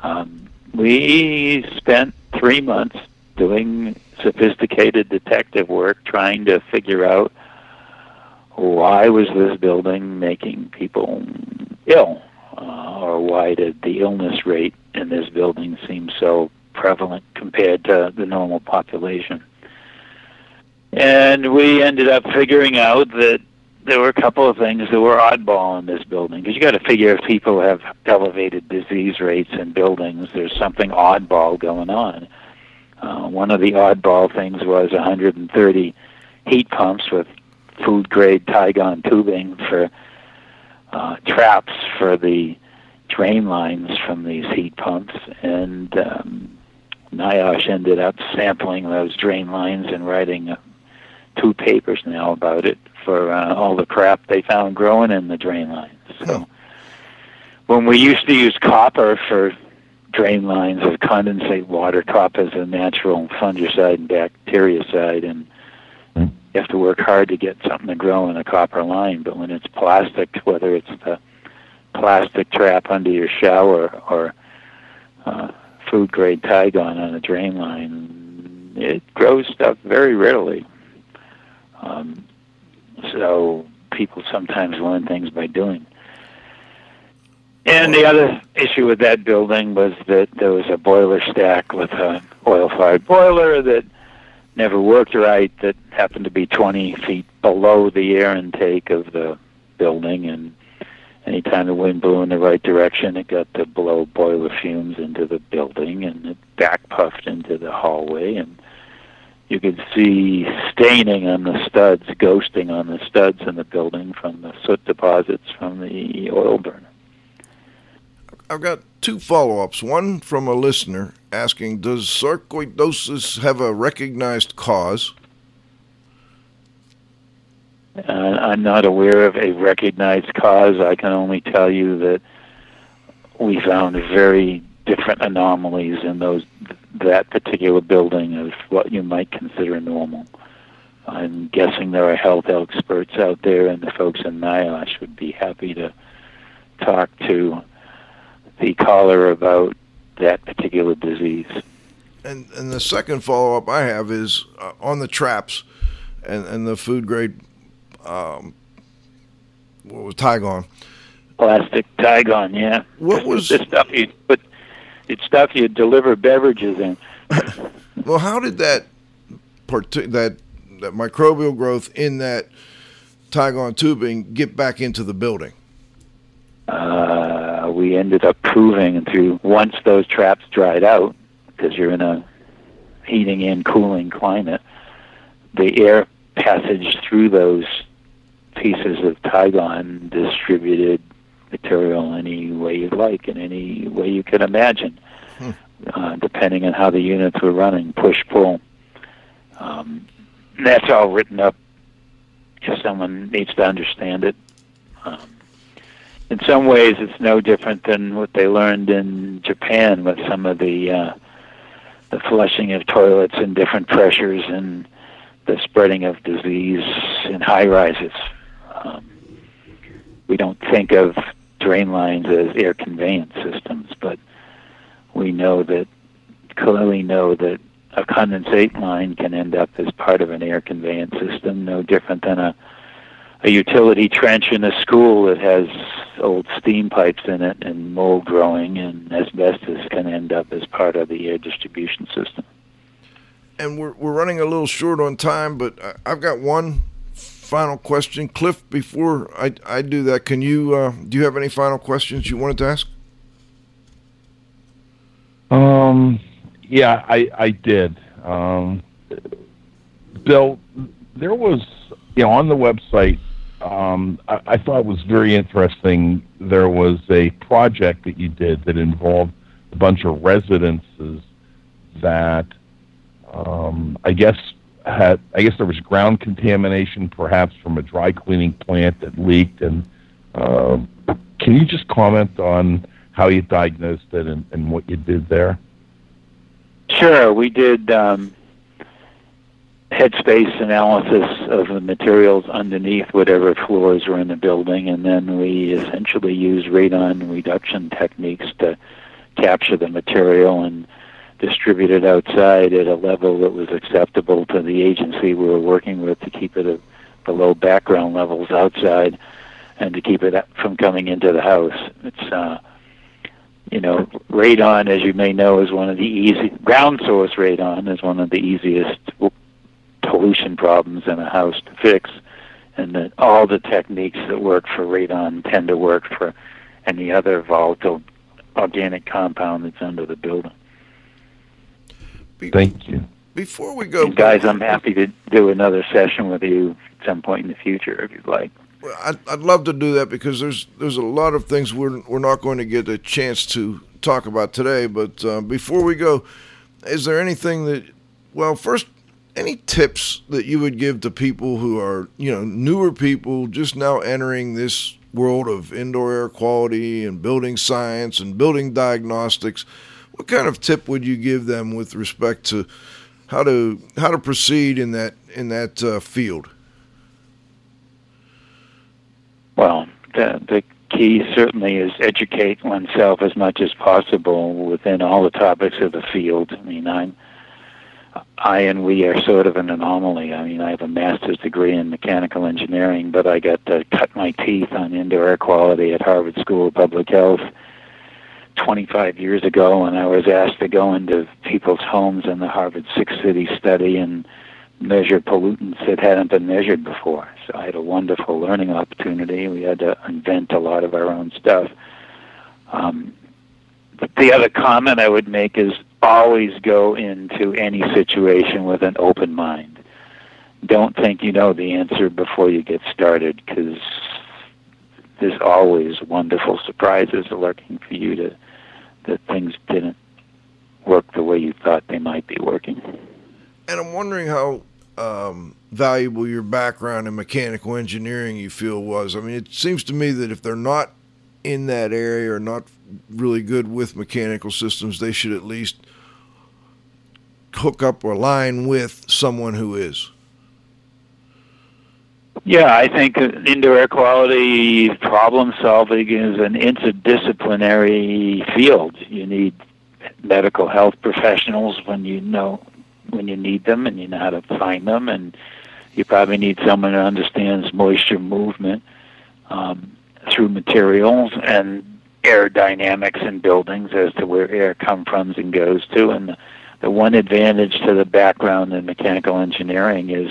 Um, we spent three months doing sophisticated detective work, trying to figure out why was this building making people ill, uh, or why did the illness rate in this building seem so prevalent compared to the normal population. And we ended up figuring out that there were a couple of things that were oddball in this building because you got to figure if people have elevated disease rates in buildings, there's something oddball going on. Uh, one of the oddball things was 130 heat pumps with food grade Tygon tubing for uh, traps for the drain lines from these heat pumps, and um, NIOSH ended up sampling those drain lines and writing uh, two papers now about it for uh, all the crap they found growing in the drain lines. So when we used to use copper for drain lines of condensate water, copper is a natural fungicide and bactericide, and you have to work hard to get something to grow in a copper line. But when it's plastic, whether it's the plastic trap under your shower or uh, food grade Tygon on a drain line, it grows stuff very readily. Um, so people sometimes learn things by doing. And the other issue with that building was that there was a boiler stack with a oil-fired boiler that never worked right. That happened to be 20 feet below the air intake of the building, and anytime the wind blew in the right direction, it got to blow boiler fumes into the building, and it back puffed into the hallway, and you could see staining on the studs, ghosting on the studs in the building from the soot deposits from the oil burner. I've got two follow ups. One from a listener asking Does sarcoidosis have a recognized cause? Uh, I'm not aware of a recognized cause. I can only tell you that we found a very different anomalies in those that particular building of what you might consider normal. I'm guessing there are health experts out there, and the folks in NIOSH would be happy to talk to the caller about that particular disease. And and the second follow up I have is uh, on the traps and, and the food grade um, what was Tygon? Plastic Tygon, yeah. What was the stuff you put? It's stuff you deliver beverages in. well, how did that part that that microbial growth in that Tygon tubing get back into the building? Uh, we ended up proving through once those traps dried out, because you're in a heating and cooling climate, the air passage through those pieces of Tygon distributed material any way you'd like, in any way you can imagine, hmm. uh, depending on how the units were running, push pull. Um, that's all written up if someone needs to understand it. Um, in some ways, it's no different than what they learned in Japan with some of the uh, the flushing of toilets and different pressures and the spreading of disease in high rises. Um, we don't think of drain lines as air conveyance systems, but we know that clearly know that a condensate line can end up as part of an air conveyance system, no different than a a utility trench in a school that has old steam pipes in it and mold growing and asbestos can end up as part of the air distribution system. And we're, we're running a little short on time, but I've got one final question, Cliff. Before I, I do that, can you uh, do you have any final questions you wanted to ask? Um, yeah, I I did. Um, Bill, there was you know on the website. Um, I, I thought it was very interesting. There was a project that you did that involved a bunch of residences that um, I guess had I guess there was ground contamination, perhaps from a dry cleaning plant that leaked. And uh, can you just comment on how you diagnosed it and, and what you did there? Sure, we did um, headspace analysis of the materials underneath whatever floors were in the building, and then we essentially used radon reduction techniques to capture the material and distribute it outside at a level that was acceptable to the agency we were working with to keep it at below background levels outside and to keep it from coming into the house. It's uh, you know, radon, as you may know, is one of the easy ground source radon is one of the easiest pollution problems in a house to fix, and that all the techniques that work for radon tend to work for any other volatile organic compound that's under the building. Thank you. Before we go, and guys, I'm happy to do another session with you at some point in the future if you'd like. Well, I'd, I'd love to do that because there's there's a lot of things we're we're not going to get a chance to talk about today. But uh, before we go, is there anything that, well, first, any tips that you would give to people who are you know newer people just now entering this world of indoor air quality and building science and building diagnostics? What kind of tip would you give them with respect to how to how to proceed in that in that uh, field? Well, the the key certainly is educate oneself as much as possible within all the topics of the field. I mean, I'm I and we are sort of an anomaly. I mean, I have a master's degree in mechanical engineering, but I got to cut my teeth on indoor air quality at Harvard School of Public Health 25 years ago when I was asked to go into people's homes in the Harvard Six City study and measure pollutants that hadn't been measured before. So I had a wonderful learning opportunity. We had to invent a lot of our own stuff. Um, but the other comment I would make is always go into any situation with an open mind. Don't think you know the answer before you get started because there's always wonderful surprises lurking for you to that things didn't work the way you thought they might be working. And I'm wondering how um, valuable your background in mechanical engineering you feel was. I mean, it seems to me that if they're not in that area or not really good with mechanical systems, they should at least hook up or line with someone who is. Yeah, I think indoor air quality problem solving is an interdisciplinary field. You need medical health professionals when you know when you need them and you know how to find them, and you probably need someone who understands moisture movement um, through materials and air dynamics in buildings as to where air comes from and goes to. And the, the one advantage to the background in mechanical engineering is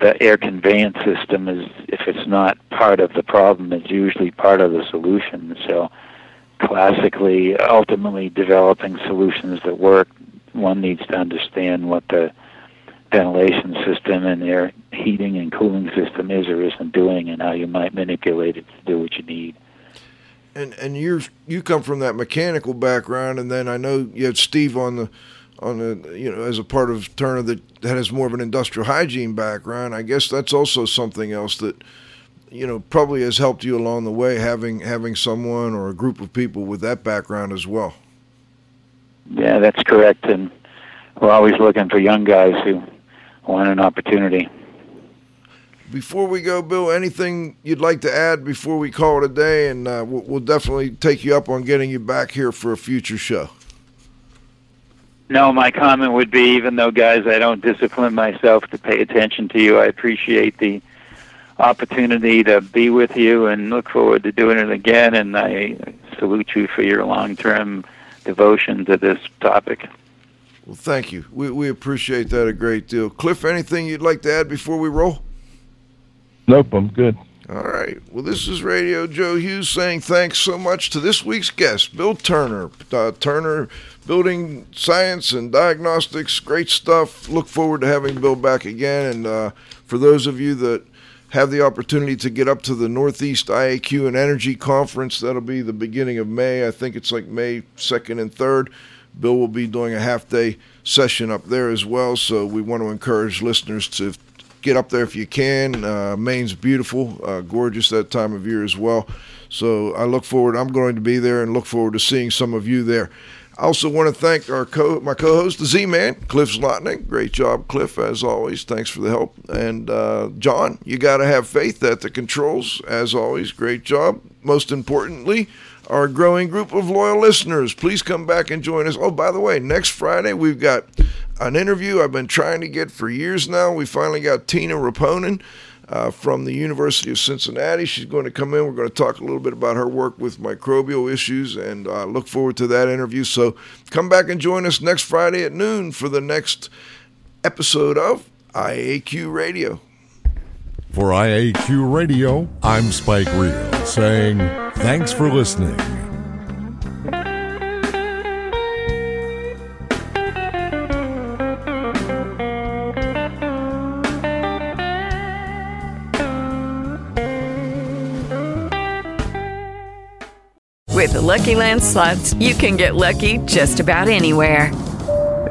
the air conveyance system is if it's not part of the problem it's usually part of the solution. So classically ultimately developing solutions that work one needs to understand what the ventilation system and air heating and cooling system is or isn't doing and how you might manipulate it to do what you need. And and you you come from that mechanical background and then I know you had Steve on the on a you know as a part of Turner that, that has more of an industrial hygiene background. I guess that's also something else that you know probably has helped you along the way having having someone or a group of people with that background as well. Yeah, that's correct, and we're always looking for young guys who want an opportunity. Before we go, Bill, anything you'd like to add before we call it a day, and uh, we'll, we'll definitely take you up on getting you back here for a future show. No, my comment would be even though, guys, I don't discipline myself to pay attention to you, I appreciate the opportunity to be with you and look forward to doing it again. And I salute you for your long term devotion to this topic. Well, thank you. We, we appreciate that a great deal. Cliff, anything you'd like to add before we roll? Nope, I'm good. All right. Well, this is Radio Joe Hughes saying thanks so much to this week's guest, Bill Turner. Uh, Turner Building Science and Diagnostics, great stuff. Look forward to having Bill back again. And uh, for those of you that have the opportunity to get up to the Northeast IAQ and Energy Conference, that'll be the beginning of May. I think it's like May 2nd and 3rd. Bill will be doing a half day session up there as well. So we want to encourage listeners to get up there if you can. Uh, Maine's beautiful, uh, gorgeous that time of year as well. So I look forward. I'm going to be there and look forward to seeing some of you there. I also want to thank our co my co-host, the Z-Man, Cliff Zlotnik. Great job, Cliff, as always. Thanks for the help. And uh, John, you got to have faith at the controls, as always. Great job. Most importantly, our growing group of loyal listeners. Please come back and join us. Oh, by the way, next Friday we've got an interview I've been trying to get for years now. We finally got Tiina Reponen. Uh, from the University of Cincinnati. She's going to come in. We're going to talk a little bit about her work with microbial issues and uh, look forward to that interview. So come back and join us next Friday at noon for the next episode of IAQ Radio. For IAQ Radio, I'm Spike Reel saying thanks for listening. With the Lucky Land slots, you can get lucky just about anywhere.